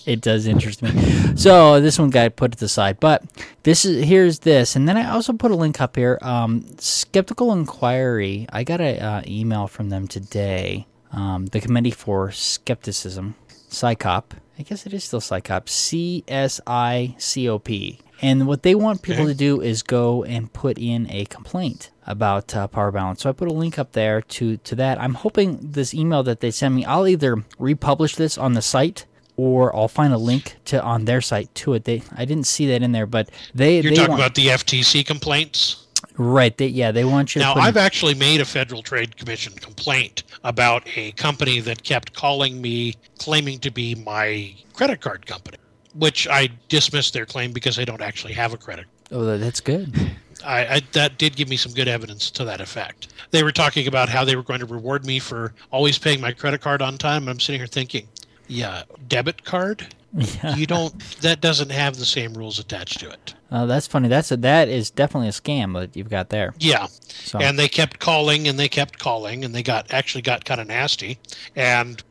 Speaker 1: it does interest me. So this one got put to the side, but this is here's this, and then I also put a link up here. Um, Skeptical Inquirer. I got an uh, email from them today. Um, the Committee for Skepticism, CSICOP. I guess it is still CSICOP. C S I C O P. And what they want people
Speaker 3: Okay.
Speaker 1: to do is go and put in a complaint about uh, power balance. So I put a link up there to to that. I'm hoping this email that they send me, I'll either republish this on the site or I'll find a link to on their site to it. They I didn't see that in there, but they
Speaker 3: you're
Speaker 1: they
Speaker 3: talking
Speaker 1: want,
Speaker 3: about the ftc complaints
Speaker 1: right. They, yeah, they want you
Speaker 3: now
Speaker 1: to put in-
Speaker 3: i've actually made a federal trade commission complaint about a company that kept calling me claiming to be my credit card company which i dismissed their claim because they don't actually have a credit
Speaker 1: Oh, that's good.
Speaker 3: I, I that did give me some good evidence to that effect. They were talking about how they were going to reward me for always paying my credit card on time. And I'm sitting here thinking, yeah, debit card.
Speaker 1: Yeah.
Speaker 3: You don't. That doesn't have the same rules attached to it.
Speaker 1: Uh, that's funny. That's a, that is definitely a scam that you've got there.
Speaker 3: Yeah,
Speaker 1: So
Speaker 3: and they kept calling and they kept calling and they got actually got kind of nasty. And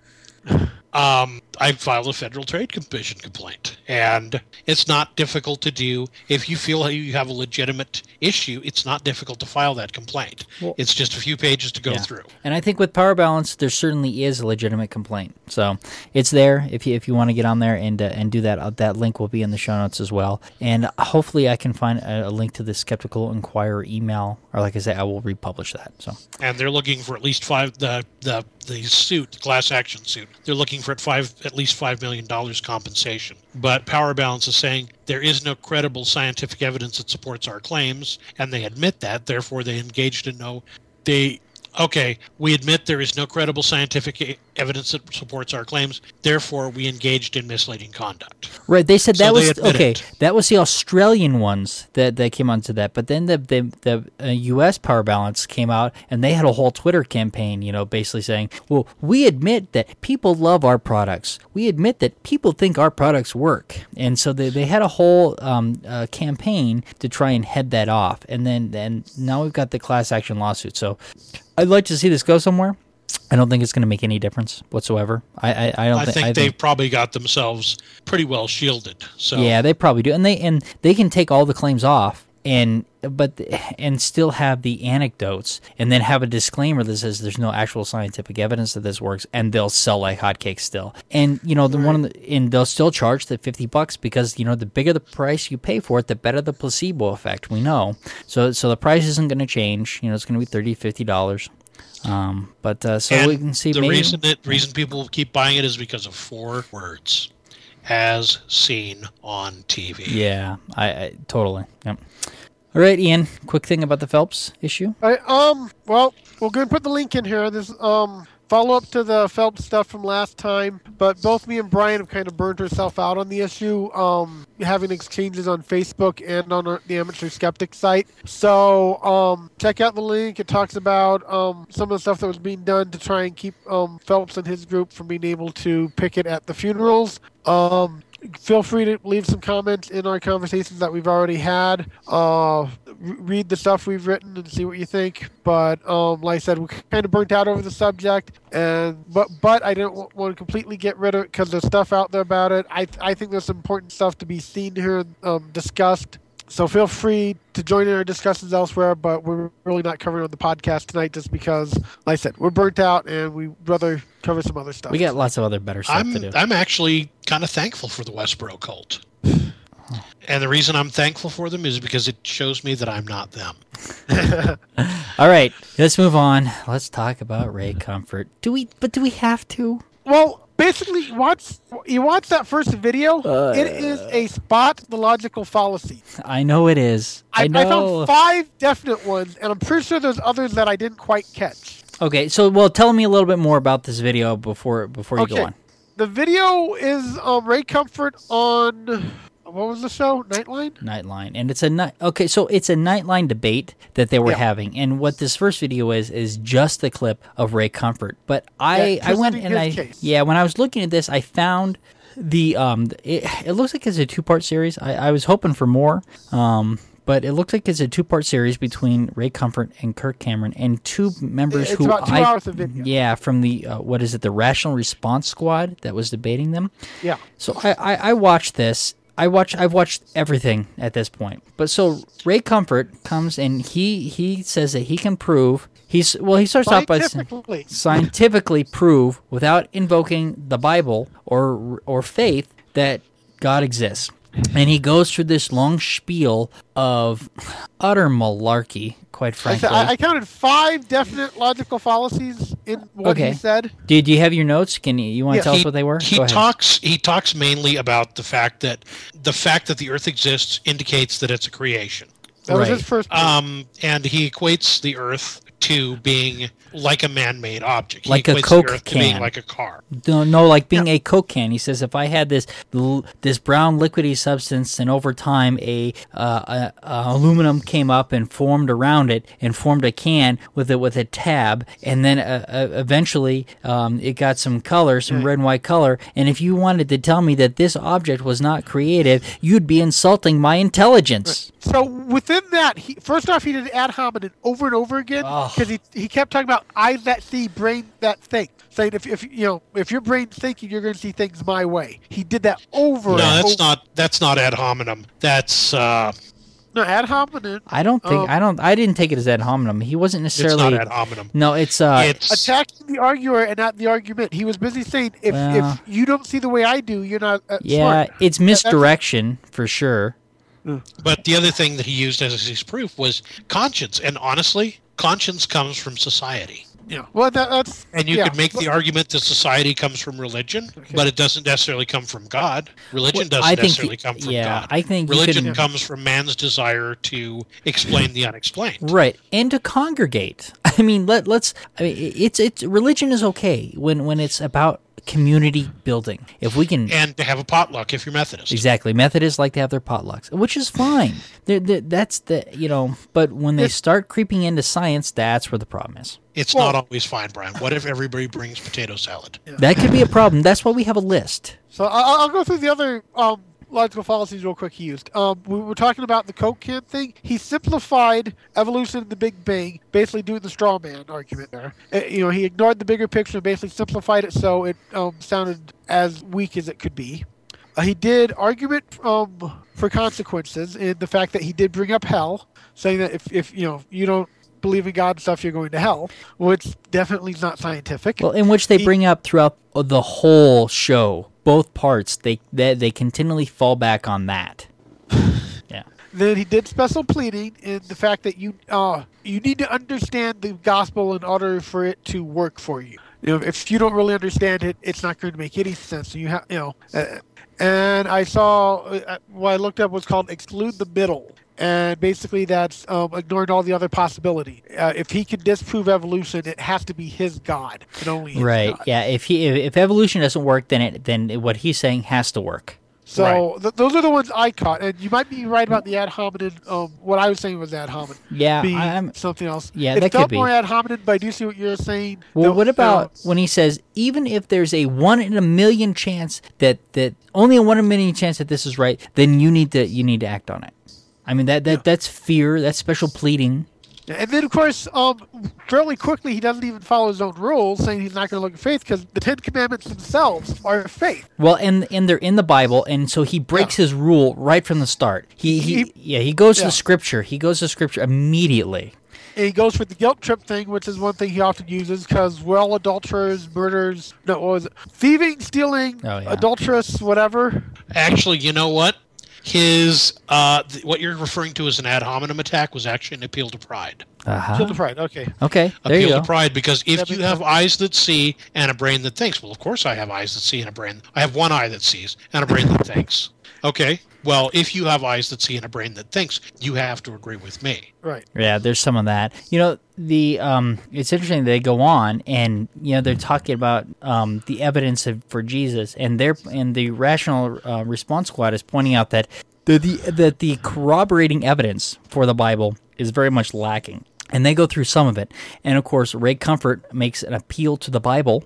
Speaker 3: um, I filed a federal trade commission complaint, and it's not difficult to do. If you feel you have a legitimate issue, it's not difficult to file that complaint.
Speaker 1: Well-
Speaker 3: it's just a few pages to go
Speaker 1: Yeah.
Speaker 3: through.
Speaker 1: And I think with Power Balance, there certainly is a legitimate complaint. So it's there if you if you want to get on there and uh, and do that. Uh, that link will be in the show notes as well. And hopefully, I can find a, a link to the Skeptical Inquirer email or like I say, I will republish that. So
Speaker 3: and they're looking for at least five the the the suit class action suit they're looking for at five at least five million dollars compensation but power balance is saying there is no credible scientific evidence that supports our claims and they admit that therefore they engaged in no they okay, we admit there is no credible scientific evidence that supports our claims. Therefore, we engaged in misleading conduct.
Speaker 1: Right. They said that
Speaker 3: So they
Speaker 1: was okay.
Speaker 3: it.
Speaker 1: That was the Australian ones that, that came onto that. But then the the, the uh, U.S. Power Balance came out and they had a whole Twitter campaign. You know, basically saying, "Well, we admit that people love our products. We admit that people think our products work." And so they, they had a whole um, uh, campaign to try and head that off. And then then now we've got the class action lawsuit. So I'd like to see this go somewhere. I don't think it's going to make any difference whatsoever. I I, I don't
Speaker 3: I
Speaker 1: thi-
Speaker 3: think they've probably got themselves pretty well shielded. So
Speaker 1: Yeah, they probably do, and they and they can take all the claims off, and but and still have the anecdotes, and then have a disclaimer that says there's no actual scientific evidence that this works, and they'll sell like hotcakes still. And you know the one, the, and they'll still charge the fifty bucks because you know the bigger the price you pay for it, the better the placebo effect. We know, so so the price isn't going to change. You know, it's going to be 30 50 dollars. Um, but uh, so
Speaker 3: and
Speaker 1: we can see
Speaker 3: the
Speaker 1: maybe,
Speaker 3: reason that reason people keep buying it is because of four words, as seen on TV.
Speaker 1: Yeah, I, I totally. Yep. All right, Ian. Quick thing about the Phelps issue.
Speaker 2: All right, um, well, we're going to put the link in here. This um follow up to the Phelps stuff from last time, but both me and Brian have kind of burned ourselves out on the issue, um, having exchanges on Facebook and on our, the Amateur Skeptic site. So um, check out the link. It talks about um, some of the stuff that was being done to try and keep um, Phelps and his group from being able to picket at the funerals. Um, feel free to leave some comments in our conversations that we've already had. Uh, read the stuff we've written and see what you think. But um, like I said, we're kind of burnt out over the subject, and but but I didn't w- want to completely get rid of it because there's stuff out there about it. I I think there's some important stuff to be seen here, um, discussed. So feel free to join in our discussions elsewhere, but we're really not covering on the podcast tonight just because, like I said, we're burnt out and we'd rather cover some other stuff.
Speaker 1: We got lots of other better stuff
Speaker 3: I'm
Speaker 1: to do.
Speaker 3: I'm actually kind of thankful for the Westboro cult. And the reason I'm thankful for them is because it shows me that I'm not them.
Speaker 1: All right, let's move on. Let's talk about Ray Comfort. Do we? But do we have to?
Speaker 2: Well, basically, watch you watch that first video.
Speaker 1: Uh.
Speaker 2: it is a spot the logical fallacy.
Speaker 1: I know it is. I,
Speaker 2: I, I, found five definite ones, and I'm pretty sure there's others that I didn't quite catch.
Speaker 1: okay, so well, tell me a little bit more about this video before before you go on.
Speaker 2: The video is um, Ray Comfort on what was the show? Nightline.
Speaker 1: Nightline, and it's a night. Okay, so it's a Nightline debate that they were
Speaker 2: Yeah.
Speaker 1: having, and what this first video is is just the clip of Ray Comfort. But I,
Speaker 2: Yeah,
Speaker 1: I went and I,
Speaker 2: case.
Speaker 1: yeah, when I was looking at this, I found the um, it, it looks like it's a two part series. I, I was hoping for more, um, but it looks like it's a two part series between Ray Comfort and Kirk Cameron and two members
Speaker 2: It's
Speaker 1: who
Speaker 2: about two
Speaker 1: I,
Speaker 2: hours of video.
Speaker 1: yeah, from the uh, what is it, the Rational Response Squad that was debating them.
Speaker 2: Yeah.
Speaker 1: So I, I, I watched this. I watch I've watched everything at this point. But so Ray Comfort comes and he he says that he can prove he's well he starts off by saying
Speaker 2: Scientifically.
Speaker 1: scientifically prove without invoking the Bible or or faith that God exists. And he goes through this long spiel of utter malarkey, quite
Speaker 2: Like I,
Speaker 1: frankly.
Speaker 2: I, I counted five definite logical fallacies in what
Speaker 1: Okay.
Speaker 2: he said.
Speaker 1: Did you have your notes? Can you, you want to
Speaker 2: Yeah.
Speaker 1: tell us what they were?
Speaker 3: He talks he talks mainly about the fact that the fact that the earth exists indicates that it's a creation.
Speaker 2: That was his first.
Speaker 3: Um, and he equates the earth to being like a man-made object. He
Speaker 1: Like a Coke
Speaker 3: the earth to being
Speaker 1: can.
Speaker 3: like a car.
Speaker 1: No, no, like being a Coke can. He says if I had this this brown liquidy substance, and over time a, uh, a, a aluminum came up and formed around it and formed a can with it with a tab, and then uh, uh, eventually um, it got some color, some red and white color. And if you wanted to tell me that this object was not creative, you'd be insulting my intelligence.
Speaker 2: So within that, he first off he did ad hominem over and over again because he he kept talking about eyes that see, brain that think. Saying if if you know if your brain's thinking, you're going to see things my way. He did that over.
Speaker 3: No,
Speaker 2: and
Speaker 3: that's
Speaker 2: over.
Speaker 3: not that's not ad hominem. That's uh,
Speaker 2: no ad hominem.
Speaker 1: I don't think
Speaker 2: Um,
Speaker 1: I don't I didn't take it as ad hominem. He wasn't
Speaker 3: it's
Speaker 1: necessarily.
Speaker 3: not ad hominem.
Speaker 1: no, it's uh.
Speaker 3: it's
Speaker 2: Attacking the arguer and not the argument. He was busy saying, if,
Speaker 1: Well-
Speaker 2: if you don't see the way I do, you're not uh,
Speaker 1: yeah,
Speaker 2: smart.
Speaker 1: it's misdirection for sure.
Speaker 3: But the other thing that he used as his proof was conscience. And honestly, conscience comes from society.
Speaker 2: Yeah. Well, that, that's
Speaker 3: And you
Speaker 2: yeah.
Speaker 3: could make the argument that society comes from religion, but it doesn't necessarily come from God. Religion
Speaker 1: Well,
Speaker 3: doesn't
Speaker 1: I
Speaker 3: necessarily
Speaker 1: the-
Speaker 3: come from
Speaker 1: yeah,
Speaker 3: God.
Speaker 1: I think
Speaker 3: religion
Speaker 1: could-
Speaker 3: comes from man's desire to explain the unexplained.
Speaker 1: Right, and to congregate. I mean, let let's. I mean, it's it's religion is okay when when it's about community building. If we can.
Speaker 3: And to have a potluck if you're Methodist.
Speaker 1: Exactly. Methodists like to have their potlucks, which is fine. They're, they're- that's the you know. But when they start creeping into science, that's where the problem is.
Speaker 3: It's
Speaker 2: Well-
Speaker 3: not always fine, Brian. What if everybody brings potato salad?
Speaker 1: That could be a problem. That's why we have a list.
Speaker 2: So I- I'll, I'll go through the other um, logical fallacies real quick he used. Um, we were talking about the Coke can thing. He simplified evolution and the Big Bang, basically doing the straw man argument there. Uh, you know, he ignored the bigger picture and basically simplified it so it um, sounded as weak as it could be. Uh, he did argument um, for consequences in the fact that he did bring up hell, saying that if, if you know you don't believe in God and stuff, you're going to hell, which definitely is not scientific.
Speaker 1: Well, in which they
Speaker 2: He-
Speaker 1: bring up throughout the whole show, both parts. They they, they continually fall back on that. Yeah.
Speaker 2: Then he did special pleading in the fact that you uh you need to understand the gospel in order for it to work for you. You know, if you don't really understand it, it's not going to make any sense. You have, you know, uh, and I saw uh, what I looked up was called exclude the middle, and basically that's um, ignoring all the other possibility. Uh, if he can disprove evolution, it has to be his God and only his
Speaker 1: Right.
Speaker 2: God.
Speaker 1: Yeah. If he if, if evolution doesn't work, then it then what he's saying has to work.
Speaker 2: So th- those are the ones I caught, and you might be right about the ad hominem. Um, what I was saying was ad hominem.
Speaker 1: Yeah.
Speaker 2: be
Speaker 1: I'm.
Speaker 2: something else.
Speaker 1: Yeah,
Speaker 2: it
Speaker 1: that
Speaker 2: felt
Speaker 1: could be.
Speaker 2: more ad hominem, but I do see what you're saying.
Speaker 1: Well,
Speaker 2: No,
Speaker 1: what about
Speaker 2: no.
Speaker 1: when he says even if there's a one in a million chance that that only a one in a million chance that this is right, then you need to you need to act on it. I mean that that that's fear. That's special pleading.
Speaker 2: And then, of course, um, fairly quickly, he doesn't even follow his own rules, saying he's not going to look at faith because the Ten Commandments themselves are faith.
Speaker 1: Well, and and they're in the Bible, and so he breaks his rule right from the start. He he,
Speaker 2: He-
Speaker 1: yeah he goes
Speaker 2: yeah.
Speaker 1: to Scripture. He goes to Scripture immediately.
Speaker 2: And he goes for the guilt trip thing, which is one thing he often uses because we're all adulterers, murderers, no, what was it? Thieving, stealing,
Speaker 1: Oh, yeah.
Speaker 2: adulterous, whatever.
Speaker 3: Actually, you know what? His uh, th- what you're referring to as an ad hominem attack was actually an appeal to pride.
Speaker 1: Uh-huh.
Speaker 2: Guilt of pride. Okay.
Speaker 1: Okay, there you
Speaker 3: appeal
Speaker 1: go.
Speaker 3: to pride because if
Speaker 2: That
Speaker 3: you
Speaker 2: makes
Speaker 3: have
Speaker 2: sense.
Speaker 3: eyes that see and a brain that thinks, well, of course I have eyes that see and a brain. I have one eye that sees and a brain that thinks. Okay. Well, if you have eyes that see and a brain that thinks, you have to agree with me.
Speaker 2: Right.
Speaker 1: Yeah, there's some of that. You know, the um, it's interesting they go on and you know they're talking about um, the evidence of, for Jesus, and they're and the rational uh, response squad is pointing out that the, the that the corroborating evidence for the Bible is very much lacking. And they go through some of it, and of course, Ray Comfort makes an appeal to the Bible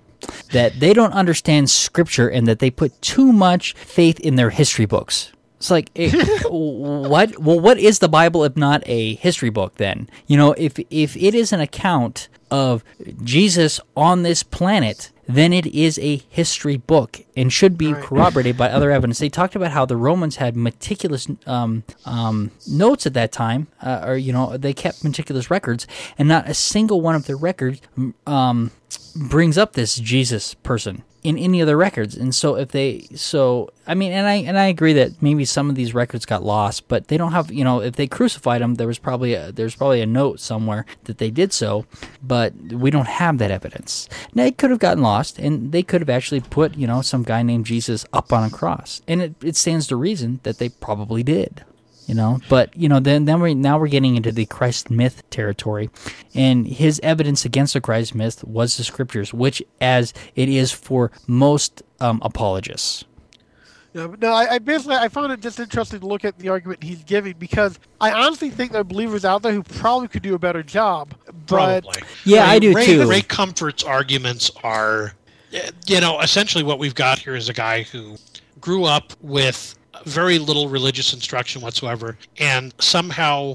Speaker 1: that they don't understand Scripture and that they put too much faith in their history books. It's like, eh, what? Well, what is the Bible if not a history book? Then you know, if if it is an account of Jesus on this planet, then it is a history book and should be
Speaker 2: Right.
Speaker 1: corroborated by other evidence. They talked about how the Romans had meticulous um, um, notes at that time, uh, or you know, they kept meticulous records, and not a single one of their records um, brings up this Jesus person in any of the records. And so if they so I mean and I and I agree that maybe some of these records got lost, but they don't have, you know, if they crucified him, there was probably a, there's probably a note somewhere that they did so, but we don't have that evidence. Now it could have gotten lost and they could have actually put, you know, some guy named Jesus up on a cross. And it, it stands to reason that they probably did you know but you know then then we now we're getting into the christ myth territory and his evidence against the christ myth was the scriptures which as it is for most um, apologists
Speaker 2: Yeah, no, I, I basically I found it just interesting to look at the argument he's giving because I honestly think there are believers out there who probably could do a better job. But
Speaker 3: Probably.
Speaker 1: Yeah, I do
Speaker 3: Ray,
Speaker 1: too.
Speaker 3: Ray Comfort's arguments are, eh, you know, essentially what we've got here is a guy who grew up with very little religious instruction whatsoever and somehow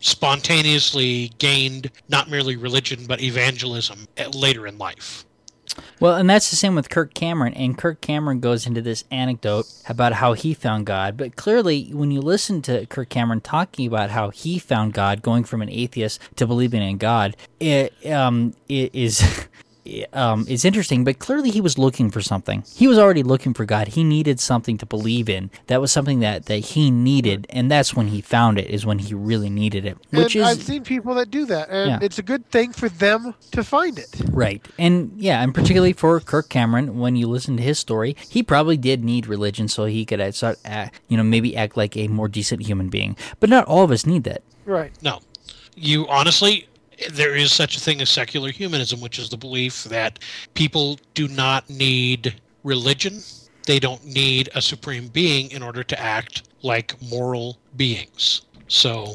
Speaker 3: spontaneously gained not merely religion but evangelism later in life.
Speaker 1: well and that's the same with kirk cameron and kirk cameron goes into this anecdote about how he found god but clearly when you listen to kirk cameron talking about how he found god going from an atheist to believing in god it um it is um, is interesting, but clearly he was looking for something. He was already looking for God. He needed something to believe in. That was something that, that he needed, and that's when he found it. Is when he really needed it, which
Speaker 2: and
Speaker 1: is
Speaker 2: I've seen people that do that, and
Speaker 1: Yeah.
Speaker 2: it's a good thing for them to find it.
Speaker 1: Right. And yeah, and particularly for Kirk Cameron, when you listen to his story, he probably did need religion so he could uh, start, act, you know, maybe act like a more decent human being. But not all of us need that.
Speaker 2: Right.
Speaker 3: No. You honestly, there is such a thing as secular humanism, which is the belief that people do not need religion. They don't need a supreme being in order to act like moral beings. So,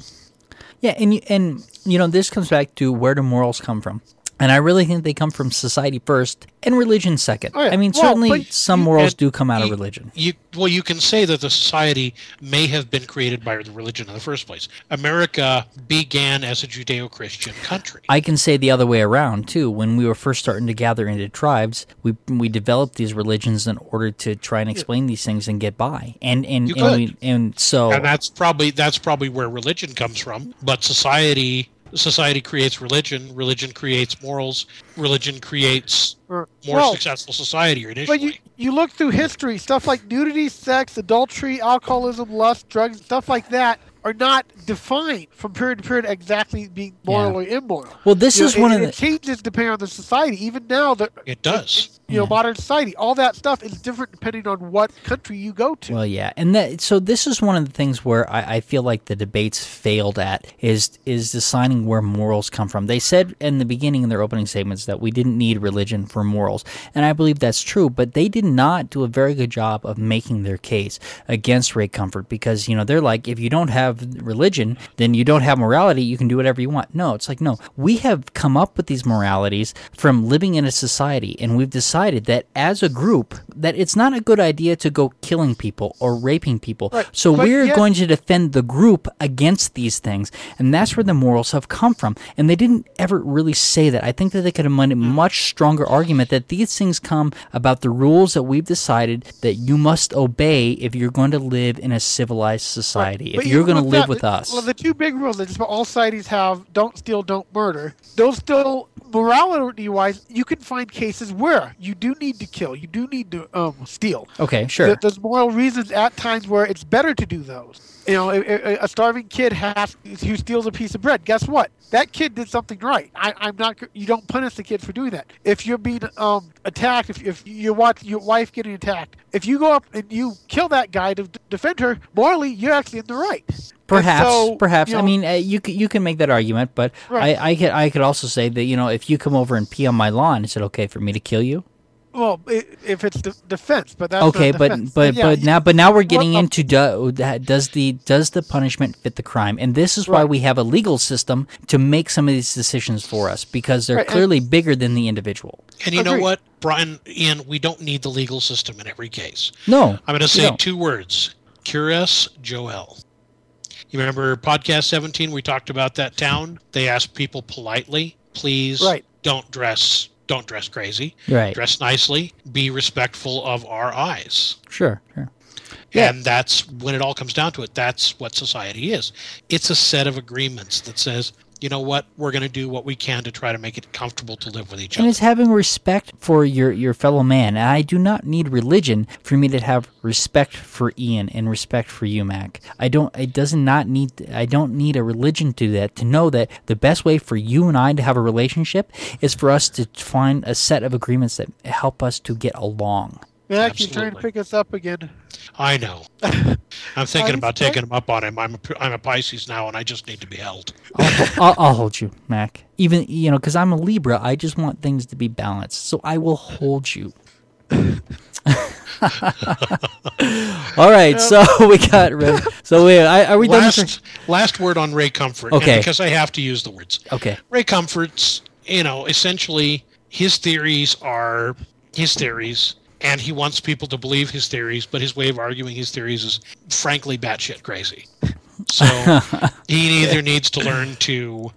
Speaker 1: Yeah, and and you know, this comes back to where do morals come from? And I really think they come from society first and religion second.
Speaker 2: Oh, yeah.
Speaker 1: I mean,
Speaker 2: Well,
Speaker 1: certainly some morals do come out of religion.
Speaker 3: you well, you can say that the society may have been created by the religion in the first place. America began as a Judeo-Christian country.
Speaker 1: I can say the other way around too. When we were first starting to gather into tribes, we we developed these religions in order to try and explain these things and get by. And and
Speaker 3: You
Speaker 1: and, we, and so
Speaker 3: and that's probably that's probably where religion comes from but society society creates religion religion creates morals religion creates
Speaker 2: Or-
Speaker 3: more
Speaker 2: well,
Speaker 3: successful society initially
Speaker 2: But you you look through history, stuff like nudity, sex, adultery, alcoholism, lust, drugs, stuff like that are not defined from period to period exactly being moral
Speaker 1: Yeah.
Speaker 2: or immoral.
Speaker 1: well, this
Speaker 2: You know,
Speaker 1: is one
Speaker 2: it,
Speaker 1: of
Speaker 2: it
Speaker 1: the
Speaker 2: changes depending on the society. Even now, the
Speaker 3: it does
Speaker 2: you know
Speaker 1: Yeah.
Speaker 2: modern society, all that stuff is different depending on what country you go to.
Speaker 1: Well, yeah, and that so this is one of the things where I, I feel like the debates failed at is is deciding where morals come from. They said in the beginning in their opening statements that we didn't need religion for morals, and I believe that's true. But they did not do a very good job of making their case against Ray Comfort because you know they're like if you don't have religion, then you don't have morality. You can do whatever you want. No, it's like no, we have come up with these moralities from living in a society, and we've decided that as a group that it's not a good idea to go killing people or raping people.
Speaker 2: Right,
Speaker 1: So
Speaker 2: but
Speaker 1: we're going to defend the group against these things, and that's where the morals have come from. And they didn't ever really say that. I think that they could have made a mm. much stronger argument that these things come about the rules that we've decided that you must obey if you're going to live in a civilized society.
Speaker 2: But
Speaker 1: If you're going to live
Speaker 2: that,
Speaker 1: with us.
Speaker 2: Well, the two big rules that just all societies have: don't steal, don't murder. Those still morality-wise, you can find cases where you do need to kill, you do need to um, steal.
Speaker 1: okay, sure.
Speaker 2: There- There's moral reasons at times where it's better to do those. You know, a, a- starving kid has who steals a piece of bread. Guess what? That kid did something right. I, I'm not. You don't punish the kid for doing that. If you're being um, attacked, if, if you watch your wife getting attacked, if you go up and you kill that guy to d- defend her, morally, you're actually in the right.
Speaker 1: Perhaps,
Speaker 2: so,
Speaker 1: perhaps.
Speaker 2: you
Speaker 1: I mean, uh, you c- you can make that argument, but
Speaker 2: Right.
Speaker 1: I, I could I could also say that you know if you come over and pee on my lawn, is it okay for me to kill you?
Speaker 2: Well, if it's de- defense, but that's
Speaker 1: okay, but but
Speaker 2: Yeah,
Speaker 1: but now but now we're getting
Speaker 2: Well,
Speaker 1: into do, that- does the does the punishment fit the crime? And this is why
Speaker 2: Right.
Speaker 1: we have a legal system to make some of these decisions for us because they're
Speaker 2: Right, and-
Speaker 1: clearly bigger than the individual.
Speaker 3: and you know what brian ian we don't need the legal system in every case
Speaker 1: No,
Speaker 3: i'm going to say two words curious joel you remember podcast 17 we talked about that town they asked people politely please
Speaker 2: Right.
Speaker 3: don't dress don't dress crazy
Speaker 1: right?
Speaker 3: dress nicely be respectful of our eyes
Speaker 1: Sure, sure. Yeah.
Speaker 3: And that's when it all comes down to it. That's what society is. It's a set of agreements that says, you know what, we're going to do what we can to try to make it comfortable to live with each
Speaker 1: And
Speaker 3: other.
Speaker 1: it's having respect for your, your fellow man. And I do not need religion for me to have respect for Ian and respect for you, Mac. I don't. It does not need. I don't need a religion to that to know that the best way for you and I to have a relationship is for us to find a set of agreements that help us to get along.
Speaker 2: Mac, you're trying to pick us up again.
Speaker 3: I know. I'm thinking about
Speaker 2: sorry.
Speaker 3: taking him up on him. I'm a, I'm a Pisces now, and I just need to be held.
Speaker 1: I'll, I'll, I'll hold you, Mac. Even you know, because I'm a Libra, I just want things to be balanced. So I will hold you. All right, so we got rid. So we I, are we done?
Speaker 3: Last, last word on Ray Comfort.
Speaker 1: Okay.
Speaker 3: And because I have to use the words.
Speaker 1: Okay.
Speaker 3: Ray Comfort's, you know, essentially his theories are his theories, and he wants people to believe his theories, but his way of arguing his theories is frankly batshit crazy. So he either needs to learn to,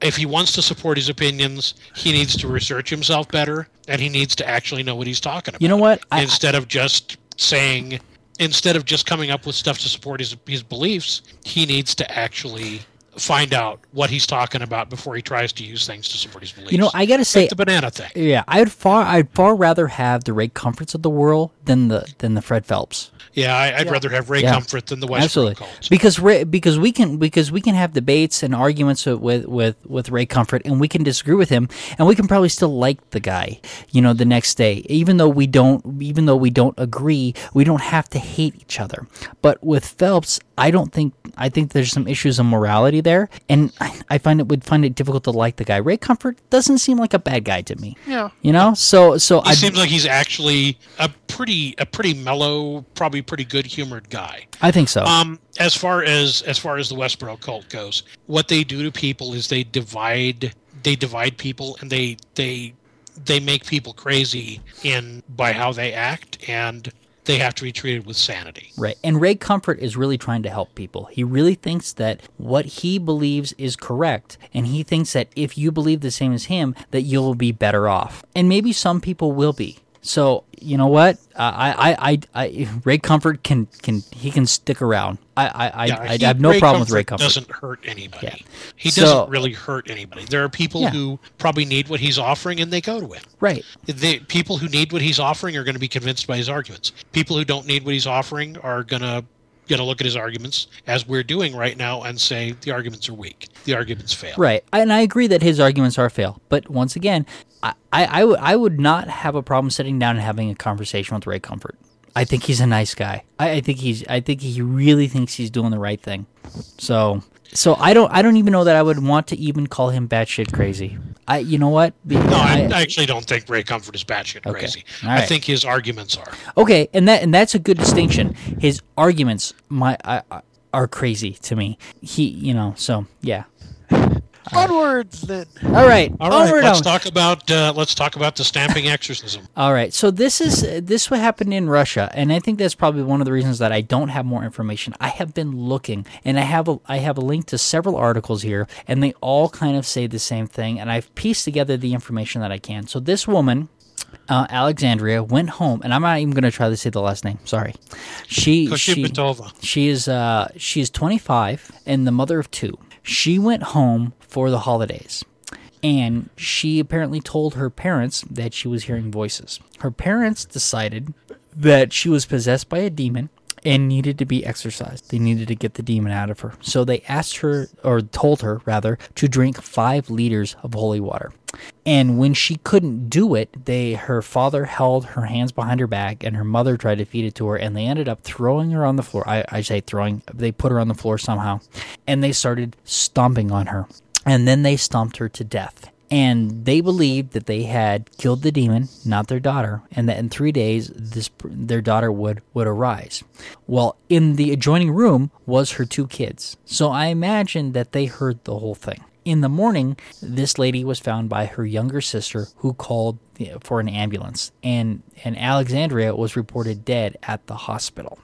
Speaker 3: if he wants to support his opinions, he needs to research himself better, and he needs to actually know what he's talking about.
Speaker 1: You know what? I,
Speaker 3: instead of just saying, instead of just coming up with stuff to support his his beliefs, he needs to actually find out what he's talking about before he tries to use things to support his beliefs.
Speaker 1: You know, I gotta say,
Speaker 3: like the banana thing.
Speaker 1: yeah, I'd far, I'd far rather have the Ray Comforts of the world than the than the Fred Phelps.
Speaker 3: Yeah, I, I'd
Speaker 2: Yeah.
Speaker 3: rather have Ray
Speaker 1: Yeah.
Speaker 3: Comfort than the Westboro
Speaker 1: Absolutely,
Speaker 3: cults.
Speaker 1: because Ray, because we can because we can have debates and arguments with with with Ray Comfort, and we can disagree with him, and we can probably still like the guy, you know, the next day, even though we don't even though we don't agree, we don't have to hate each other. But with Phelps, I don't think I think there's some issues of morality there, and I, I find it would find it difficult to like the guy. Ray Comfort doesn't seem like a bad guy to me,
Speaker 2: Yeah.
Speaker 1: you know. So so
Speaker 3: He
Speaker 1: I
Speaker 3: seems like he's actually a pretty a pretty mellow, probably pretty good humored guy.
Speaker 1: I think so.
Speaker 3: Um, as far as as far as the Westboro cult goes, what they do to people is they divide they divide people and they they they make people crazy in by how they act and they have to be treated with sanity.
Speaker 1: Right. And Ray Comfort is really trying to help people. He really thinks that what he believes is correct. And he thinks that if you believe the same as him, that you'll be better off. And maybe some people will be. So you know what? I, I, I, I, Ray Comfort can, can, he can stick around. I, I, I,
Speaker 3: Yeah,
Speaker 1: I
Speaker 3: he-
Speaker 1: have no
Speaker 3: Ray
Speaker 1: problem with Ray Comfort.
Speaker 3: Doesn't hurt anybody.
Speaker 1: Yeah.
Speaker 3: He
Speaker 1: So-
Speaker 3: doesn't really hurt anybody. There are people
Speaker 1: Yeah.
Speaker 3: who probably need what he's offering and they go to him.
Speaker 1: Right.
Speaker 3: The people who need what he's offering are going to be convinced by his arguments. People who don't need what he's offering are going to going to look at his arguments as we're doing right now and say the arguments are weak. The arguments fail.
Speaker 1: Right, and I agree that his arguments are fail. But once again, I, I, I, would, I would not have a problem sitting down and having a conversation with Ray Comfort. I think he's a nice guy. I, I think he's. I think he really thinks he's doing the right thing. So, so I don't. I don't even know that I would want to even call him batshit crazy. I. You know what? Be-
Speaker 3: No, I,
Speaker 1: I-
Speaker 3: actually don't think Ray Comfort is batshit
Speaker 1: Okay.
Speaker 3: crazy.
Speaker 1: All
Speaker 3: I think his arguments are.
Speaker 1: Okay, and that and that's a good distinction. His arguments, my, I, I- are crazy to me. He, you know. So yeah.
Speaker 2: Onwards then.
Speaker 1: All right.
Speaker 3: All right,
Speaker 1: onward,
Speaker 3: let's
Speaker 1: on-
Speaker 3: talk about uh, let's talk about the stamping exorcism.
Speaker 1: All right. So this is this what happened in Russia, and I think that's probably one of the reasons that I don't have more information. I have been looking, and I have a I have a link to several articles here, and they all kind of say the same thing, and I've pieced together the information that I can. So this woman. Uh, Alexandria went home, and I'm not even going to try to say the last name. Sorry, she she
Speaker 3: Koshipatova.
Speaker 1: she is uh she's 25 and the mother of two. She went home for the holidays. And she apparently told her parents that she was hearing voices. Her parents decided that she was possessed by a demon and needed to be exorcised. They needed to get the demon out of her. So they asked her, or told her rather, to drink five liters of holy water. And when she couldn't do it, they her father held her hands behind her back, and her mother tried to feed it to her, and they ended up throwing her on the floor. I, I say throwing, they put her on the floor somehow, and they started stomping on her, and then they stomped her to death. And they believed that they had killed the demon, not their daughter, and that in three days this their daughter would would arise. Well, in the adjoining room was her two kids, so I imagine that they heard the whole thing. In the morning, this lady was found by her younger sister, who called for an ambulance, and and Alexandria was reported dead at the hospital.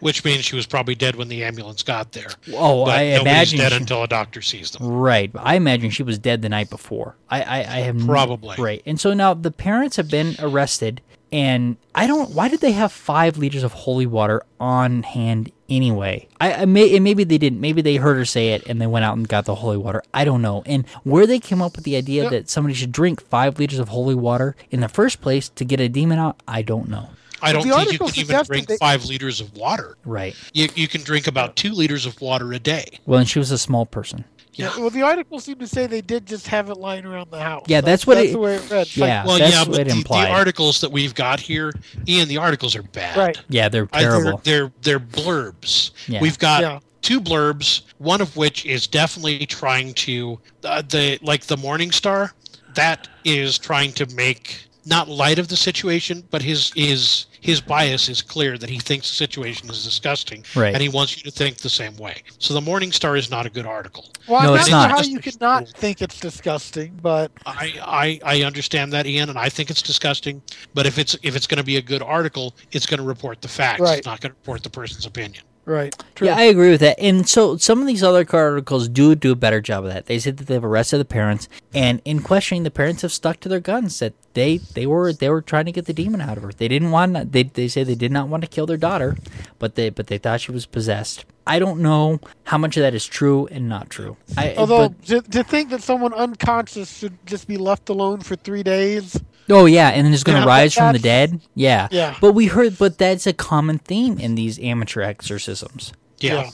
Speaker 3: Which means she was probably dead when the ambulance got there.
Speaker 1: Oh,
Speaker 3: but
Speaker 1: I imagine
Speaker 3: dead
Speaker 1: she-
Speaker 3: until a doctor sees them.
Speaker 1: Right. I imagine she was dead the night before. I, I, I have
Speaker 3: Probably.
Speaker 1: right. And so now the parents have been arrested, and I don't. Why did they have five liters of holy water on hand anyway? I, I may and maybe they didn't. Maybe they heard her say it, and they went out and got the holy water. I don't know. And where they came up with the idea
Speaker 2: Yeah.
Speaker 1: that somebody should drink five liters of holy water in the first place to get a demon out, I don't know.
Speaker 3: I don't think you can even drink
Speaker 2: they-
Speaker 3: five liters of water.
Speaker 1: Right.
Speaker 3: You, you can drink about two liters of water a day.
Speaker 1: Well, and she was a small person.
Speaker 3: Yeah.
Speaker 2: Well, the article seemed to say they did just have it lying around the house.
Speaker 1: Yeah, that's what
Speaker 2: that's
Speaker 1: it-
Speaker 2: the way it read. It's
Speaker 1: Yeah.
Speaker 2: like,
Speaker 3: Well,
Speaker 1: that's
Speaker 3: yeah,
Speaker 1: what
Speaker 3: but
Speaker 1: it
Speaker 3: the, the articles that we've got here, Ian, the articles are bad.
Speaker 2: Right.
Speaker 1: Yeah, they're
Speaker 3: I- they're,
Speaker 1: terrible.
Speaker 3: they're they're blurbs.
Speaker 1: Yeah.
Speaker 3: We've got
Speaker 2: Yeah.
Speaker 3: two blurbs, one of which is definitely trying to uh, the like the Morning Star. That is trying to make not light of the situation, but his his his bias is clear that he thinks the situation is disgusting,
Speaker 1: Right.
Speaker 3: and he wants you to think the same way. So the Morning Star is not a good article.
Speaker 2: well,
Speaker 1: No,
Speaker 2: I'm
Speaker 1: it's
Speaker 2: not
Speaker 1: not.
Speaker 2: sure how you could not think it's disgusting, but
Speaker 3: I, I I understand that, Ian, and I think it's disgusting. But if it's if it's going to be a good article, it's going to report the facts.
Speaker 2: Right.
Speaker 3: It's not going to report the person's opinion.
Speaker 2: Right. True.
Speaker 1: Yeah, I agree with that. And so some of these other court articles do do a better job of that. They said that they've arrested the parents, and in questioning, the parents have stuck to their guns that they they were they were trying to get the demon out of her. They didn't want they they say they did not want to kill their daughter, but they but they thought she was possessed. I don't know how much of that is true and not true. I,
Speaker 2: Although
Speaker 1: but-
Speaker 2: to, to think that someone unconscious should just be left alone for three days.
Speaker 1: Oh yeah, and then it's going to
Speaker 2: Yeah,
Speaker 1: rise from the dead. Yeah,
Speaker 2: Yeah.
Speaker 1: But we heard, but that's a common theme in these amateur exorcisms.
Speaker 3: Yeah.
Speaker 2: Yeah.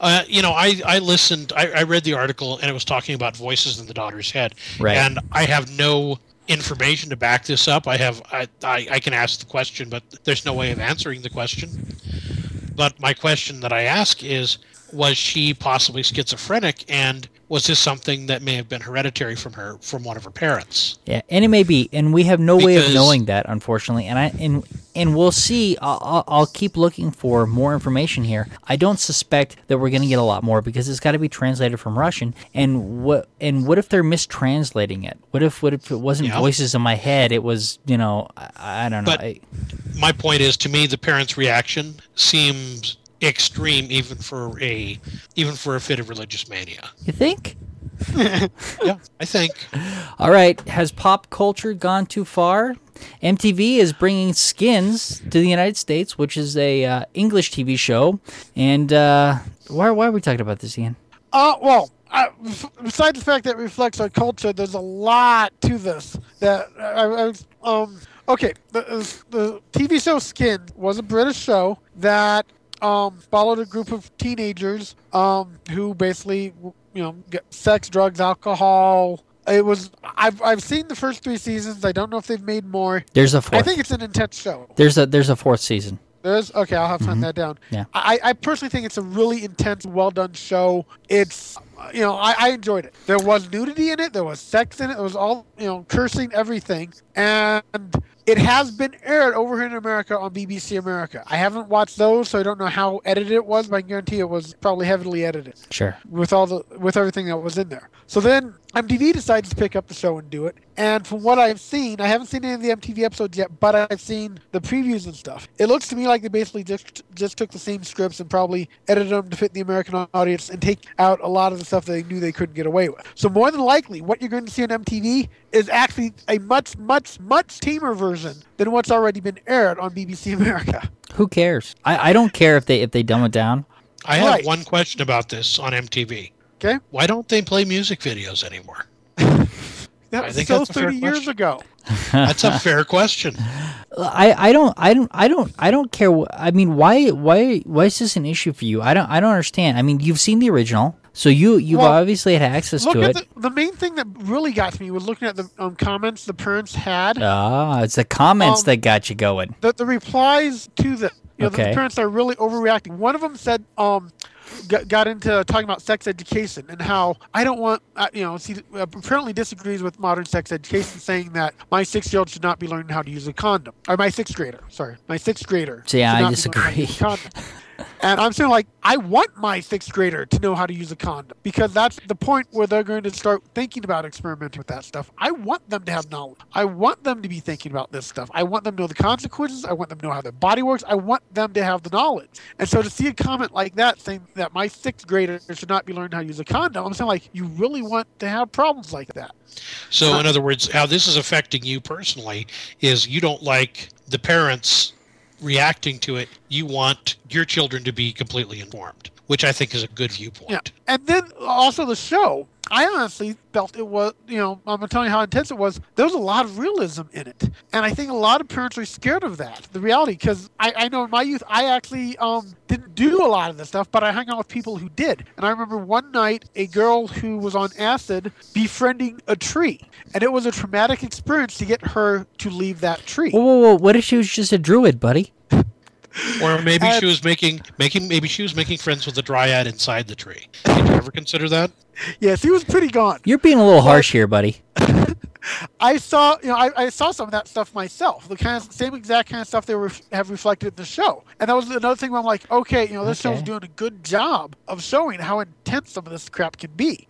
Speaker 3: Uh, you know, I, I listened, I, I read the article and it was talking about voices in the daughter's head.
Speaker 1: Right.
Speaker 3: And I have no information to back this up. I have, I, I, I can ask the question, but there's no way of answering the question. But my question that I ask is, was she possibly schizophrenic and was this something that may have been hereditary from her, from one of her parents?
Speaker 1: Yeah, and it may be, and we have no way of knowing that, unfortunately. And I and and we'll see. I'll, I'll, I'll keep looking for more information here. I don't suspect that we're going to get a lot more because it's got to be translated from Russian. And what and what if they're mistranslating it? What if what if it wasn't
Speaker 3: Yeah.
Speaker 1: voices in my head? It was you know I, I don't know.
Speaker 3: But-
Speaker 1: I,
Speaker 3: my point is to me the parents reaction seems extreme even for a even for a fit of religious mania
Speaker 1: you think?
Speaker 3: yeah i think
Speaker 1: All right, has pop culture gone too far? MTV is bringing Skins to the United States, which is a uh, English TV show. And uh, why, why are we talking about this, Ian?
Speaker 2: Uh, well, uh, f- besides the fact that it reflects our culture, there's a lot to this. That I, I um, okay, the, the TV show Skin was a British show that um, followed a group of teenagers um, who basically, you know, get sex, drugs, alcohol. It was. I've I've seen the first three seasons. I don't know if they've made more.
Speaker 1: There's a fourth.
Speaker 2: I think it's an intense show.
Speaker 1: There's a there's a fourth season.
Speaker 2: There's okay. I'll have to hunt that down.
Speaker 1: Yeah.
Speaker 2: I, I personally think it's a really intense, well done show. It's you know I, I enjoyed it. There was nudity in it. There was sex in it. It was all you know cursing everything, and it has been aired over here in America on BBC America. I haven't watched those, so I don't know how edited it was, but I guarantee it was probably heavily edited
Speaker 1: Sure.
Speaker 2: with all the with everything that was in there. So then MTV decides to pick up the show and do it. And from what I've seen, I haven't seen any of the MTV episodes yet, but I've seen the previews and stuff. It looks to me like they basically just just took the same scripts and probably edited them to fit the American audience and take out a lot of the stuff that they knew they couldn't get away with. So more than likely, what you're going to see on MTV is actually a much, much, much tamer version than what's already been aired on BBC America.
Speaker 1: Who cares? I, I don't care if they if they dumb it down.
Speaker 3: I have
Speaker 2: Right.
Speaker 3: one question about this on MTV.
Speaker 2: Okay,
Speaker 3: Why don't they play music videos anymore?
Speaker 2: that
Speaker 3: I
Speaker 2: was
Speaker 3: think
Speaker 2: so
Speaker 3: that's
Speaker 2: 30 years
Speaker 3: question.
Speaker 2: ago.
Speaker 3: That's a fair question.
Speaker 1: I, I don't I don't I don't I don't care. I mean, why why why is this an issue for you? I don't I don't understand. I mean, you've seen the original, so you you've
Speaker 2: Well,
Speaker 1: obviously had access
Speaker 2: Look
Speaker 1: to
Speaker 2: at
Speaker 1: it.
Speaker 2: the, the main thing that really got to me was looking at the um, comments the parents had.
Speaker 1: Ah, it's the comments
Speaker 2: Um,
Speaker 1: that got you going.
Speaker 2: the, the replies to the you know,
Speaker 1: Okay.
Speaker 2: the parents are really overreacting. One of them said, um, got, got into talking about sex education and how I don't want, uh, you know, he uh, apparently disagrees with modern sex education, saying that my six year old should not be learning how to use a condom. Or my sixth grader, sorry, my sixth grader.
Speaker 1: See, I
Speaker 2: should And I'm saying, like, I want my sixth grader to know how to use a condom because that's the point where they're going to start thinking about experimenting with that stuff. I want them to have knowledge. I want them to be thinking about this stuff. I want them to know the consequences. I want them to know how their body works. I want them to have the knowledge. And so to see a comment like that saying that my sixth grader should not be learning how to use a condom, I'm saying, like, you really want to have problems like that.
Speaker 3: So, in other words, how this is affecting you personally is you don't like the parents reacting to it. You want your children to be completely informed, which I think is a good viewpoint.
Speaker 2: Yeah. And then also the show. I honestly felt it was, you know, I'm telling you how intense it was. There was a lot of realism in it. And I think a lot of parents are scared of that, the reality. Because I, I know in my youth, I actually um, didn't do a lot of this stuff, but I hung out with people who did. And I remember one night, a girl who was on acid befriending a tree. And it was a traumatic experience to get her to leave that tree.
Speaker 1: Whoa, whoa, whoa! What if she was just a druid, buddy?
Speaker 3: Or maybe
Speaker 2: Uh,
Speaker 3: she was making making maybe she was making friends with the dryad inside the tree. Did you ever consider that?
Speaker 2: Yes, he was pretty gone.
Speaker 1: You're being a little harsh here, buddy.
Speaker 2: I saw, you know, I, I saw some of that stuff myself. The kind of same exact kind of stuff they were have reflected in the show. And that was another thing where I'm like, okay, you know, this show's doing a good job of showing how intense some of this crap can be.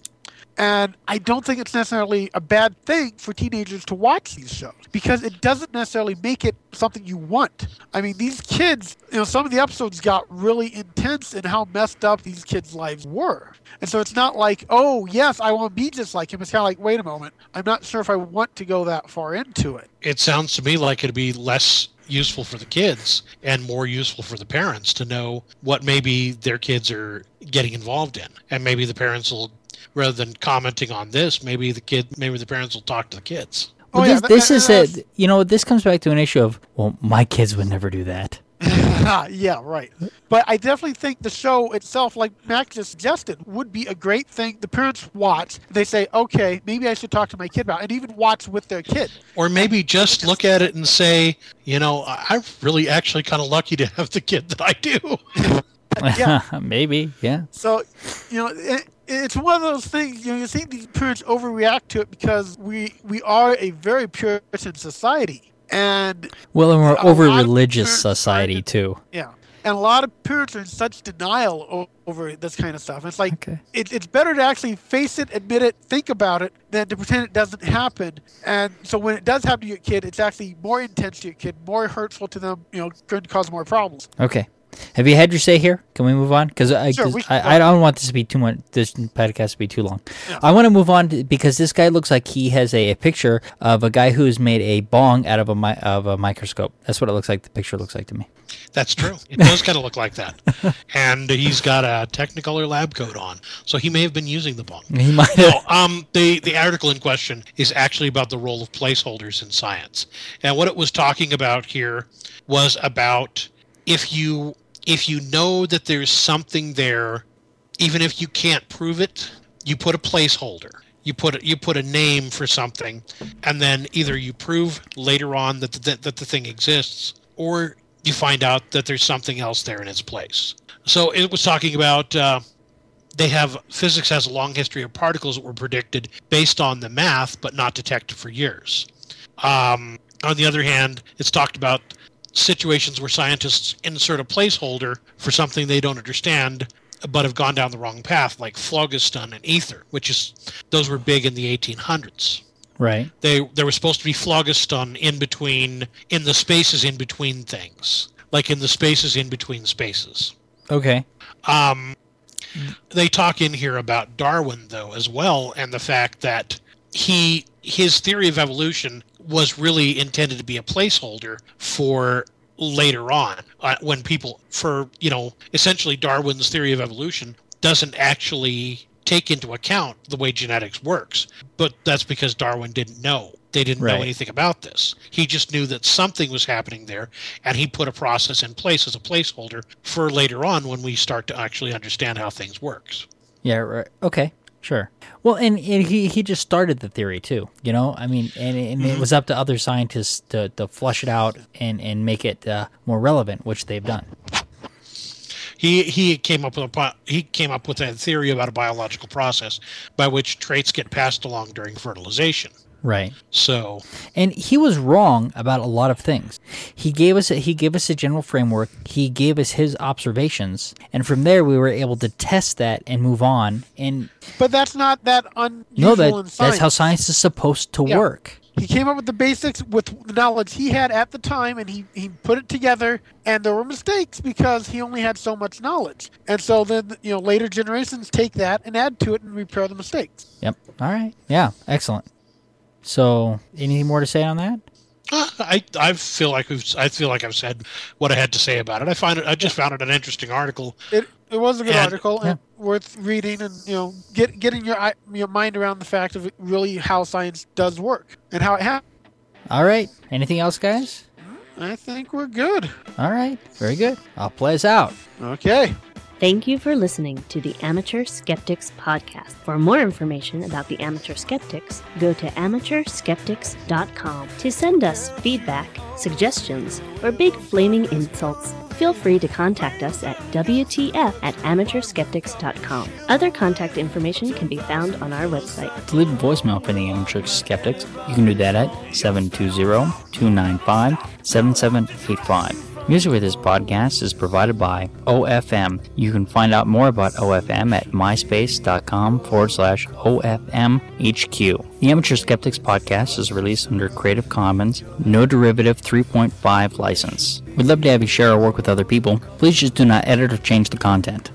Speaker 2: And I don't think it's necessarily a bad thing for teenagers to watch these shows because it doesn't necessarily make it something you want. I mean, these kids, you know, some of the episodes got really intense in how messed up these kids' lives were. And so it's not like, oh, yes, I want to be just like him. It's kind of like, wait a moment, I'm not sure if I want to go that far into it.
Speaker 3: It sounds to me like it'd be less useful for the kids and more useful for the parents to know what maybe their kids are getting involved in. And maybe the parents will rather than commenting on this, maybe the kid maybe the parents will talk to the kids.
Speaker 1: Oh, well,
Speaker 2: Oh,
Speaker 1: this,
Speaker 2: that-
Speaker 1: this
Speaker 2: that-
Speaker 1: is
Speaker 2: that's-
Speaker 1: a you know this comes back to an issue of well my kids would never do that.
Speaker 2: yeah, right. But I definitely think the show itself, like Mac just suggested, would be a great thing. The parents watch. They say, okay, maybe I should talk to my kid about, it, and even watch with their kid.
Speaker 3: Or maybe just look at it and say, you know, I- I'm really actually kind of lucky to have the kid that I do.
Speaker 2: Yeah.
Speaker 1: maybe yeah.
Speaker 2: So, you know, it, it's one of those things. You know, you see these parents overreact to it because we we are a very Puritan society, and
Speaker 1: Well, and we're over religious society too.
Speaker 2: yeah, and a lot of parents are in such denial o- over this kind of stuff. It's like
Speaker 1: Okay.
Speaker 2: it, it's better to actually face it, admit it, think about it, than to pretend it doesn't happen. And so when it does happen to your kid, it's actually more intense to your kid, more hurtful to them. You know, going to cause more problems.
Speaker 1: Okay. Have you had your say here? Can we move on? Because I,
Speaker 2: Sure,
Speaker 1: 'cause
Speaker 2: we can
Speaker 1: I. I don't want this to be too much. This podcast to be too long.
Speaker 2: Yeah.
Speaker 1: I want to move on to, because this guy looks like he has a, a picture of a guy who's made a bong out of a mi- of a microscope. That's what it looks like. The picture looks like to me.
Speaker 3: That's true. It does kind of look like that. And he's got a Technicolor lab coat on, so he may have been using the bong.
Speaker 1: He might.
Speaker 3: No, um, the the article in question is actually about the role of placeholders in science, and what it was talking about here was about if you if you know that there's something there, even if you can't prove it, you put a placeholder. You put you put a name for something, and then either you prove later on that the, that the thing exists, or you find out that there's something else there in its place. So it was talking about. Uh, they have physics has a long history of particles that were predicted based on the math but not detected for years um, on the other hand it's talked about situations where scientists insert a placeholder for something they don't understand but have gone down the wrong path like phlogiston and ether which is those were big in the 1800s
Speaker 1: right.
Speaker 3: they there was supposed to be phlogiston in between in the spaces in between things like in the spaces in between spaces
Speaker 1: Okay.
Speaker 3: um, they talk in here about Darwin though as well, and the fact that he his theory of evolution was really intended to be a placeholder for later on uh, when people for you know essentially Darwin's theory of evolution doesn't actually take into account the way genetics works but that's because Darwin didn't know they didn't
Speaker 1: Right.
Speaker 3: know anything about this he just knew that something was happening there and he put a process in place as a placeholder for later on when we start to actually understand how things works
Speaker 1: Yeah. Right. Okay. Sure. Well, and, and he, he just started the theory too. You know, I mean, and, and it was up to other scientists to, to flush it out and, and make it uh, more relevant, which they've done.
Speaker 3: he he came up with a he came up with a theory about a biological process by which traits get passed along during fertilization
Speaker 1: Right.
Speaker 3: so
Speaker 1: And he was wrong about a lot of things. He gave us a, he gave us a general framework. He gave us his observations, and from there we were able to test that and move on. And
Speaker 2: But that's not that unusual
Speaker 1: know that that's how science is supposed to
Speaker 2: Yeah.
Speaker 1: work.
Speaker 2: He came up with the basics with the knowledge he had at the time, and he, he put it together. And there were mistakes because he only had so much knowledge. And so then, you know, later generations take that and add to it and repair the mistakes.
Speaker 1: Yep. All right. Yeah. Excellent. So, anything more to say on that?
Speaker 3: uh, I I feel like we've I feel like I've said what I had to say about it. I find it I just found it an interesting article.
Speaker 2: It it was a good
Speaker 3: And-
Speaker 2: article and worth reading, and you know, get getting your your mind around the fact of really how science does work and how it happens.
Speaker 1: All right. Anything else, guys?
Speaker 2: I think we're good.
Speaker 1: All right. Very good. I'll play us out.
Speaker 2: Okay.
Speaker 5: Thank you for listening to the Amateur Skeptics Podcast. For more information about the Amateur Skeptics, go to amateurskeptics.com. To send us feedback, suggestions, or big flaming insults, feel free to contact us at WTF at amateurskeptics.com. Other contact information can be found on our website.
Speaker 1: To leave a voicemail for the amateur skeptics, you can do that at 720 295 7785. Music for this podcast is provided by OFM. You can find out more about OFM at myspace.com forward slash OFMHQ. The Amateur Skeptics podcast is released under Creative Commons, no derivative 3.5 license. We'd love to have you share our work with other people. Please just do not edit or change the content.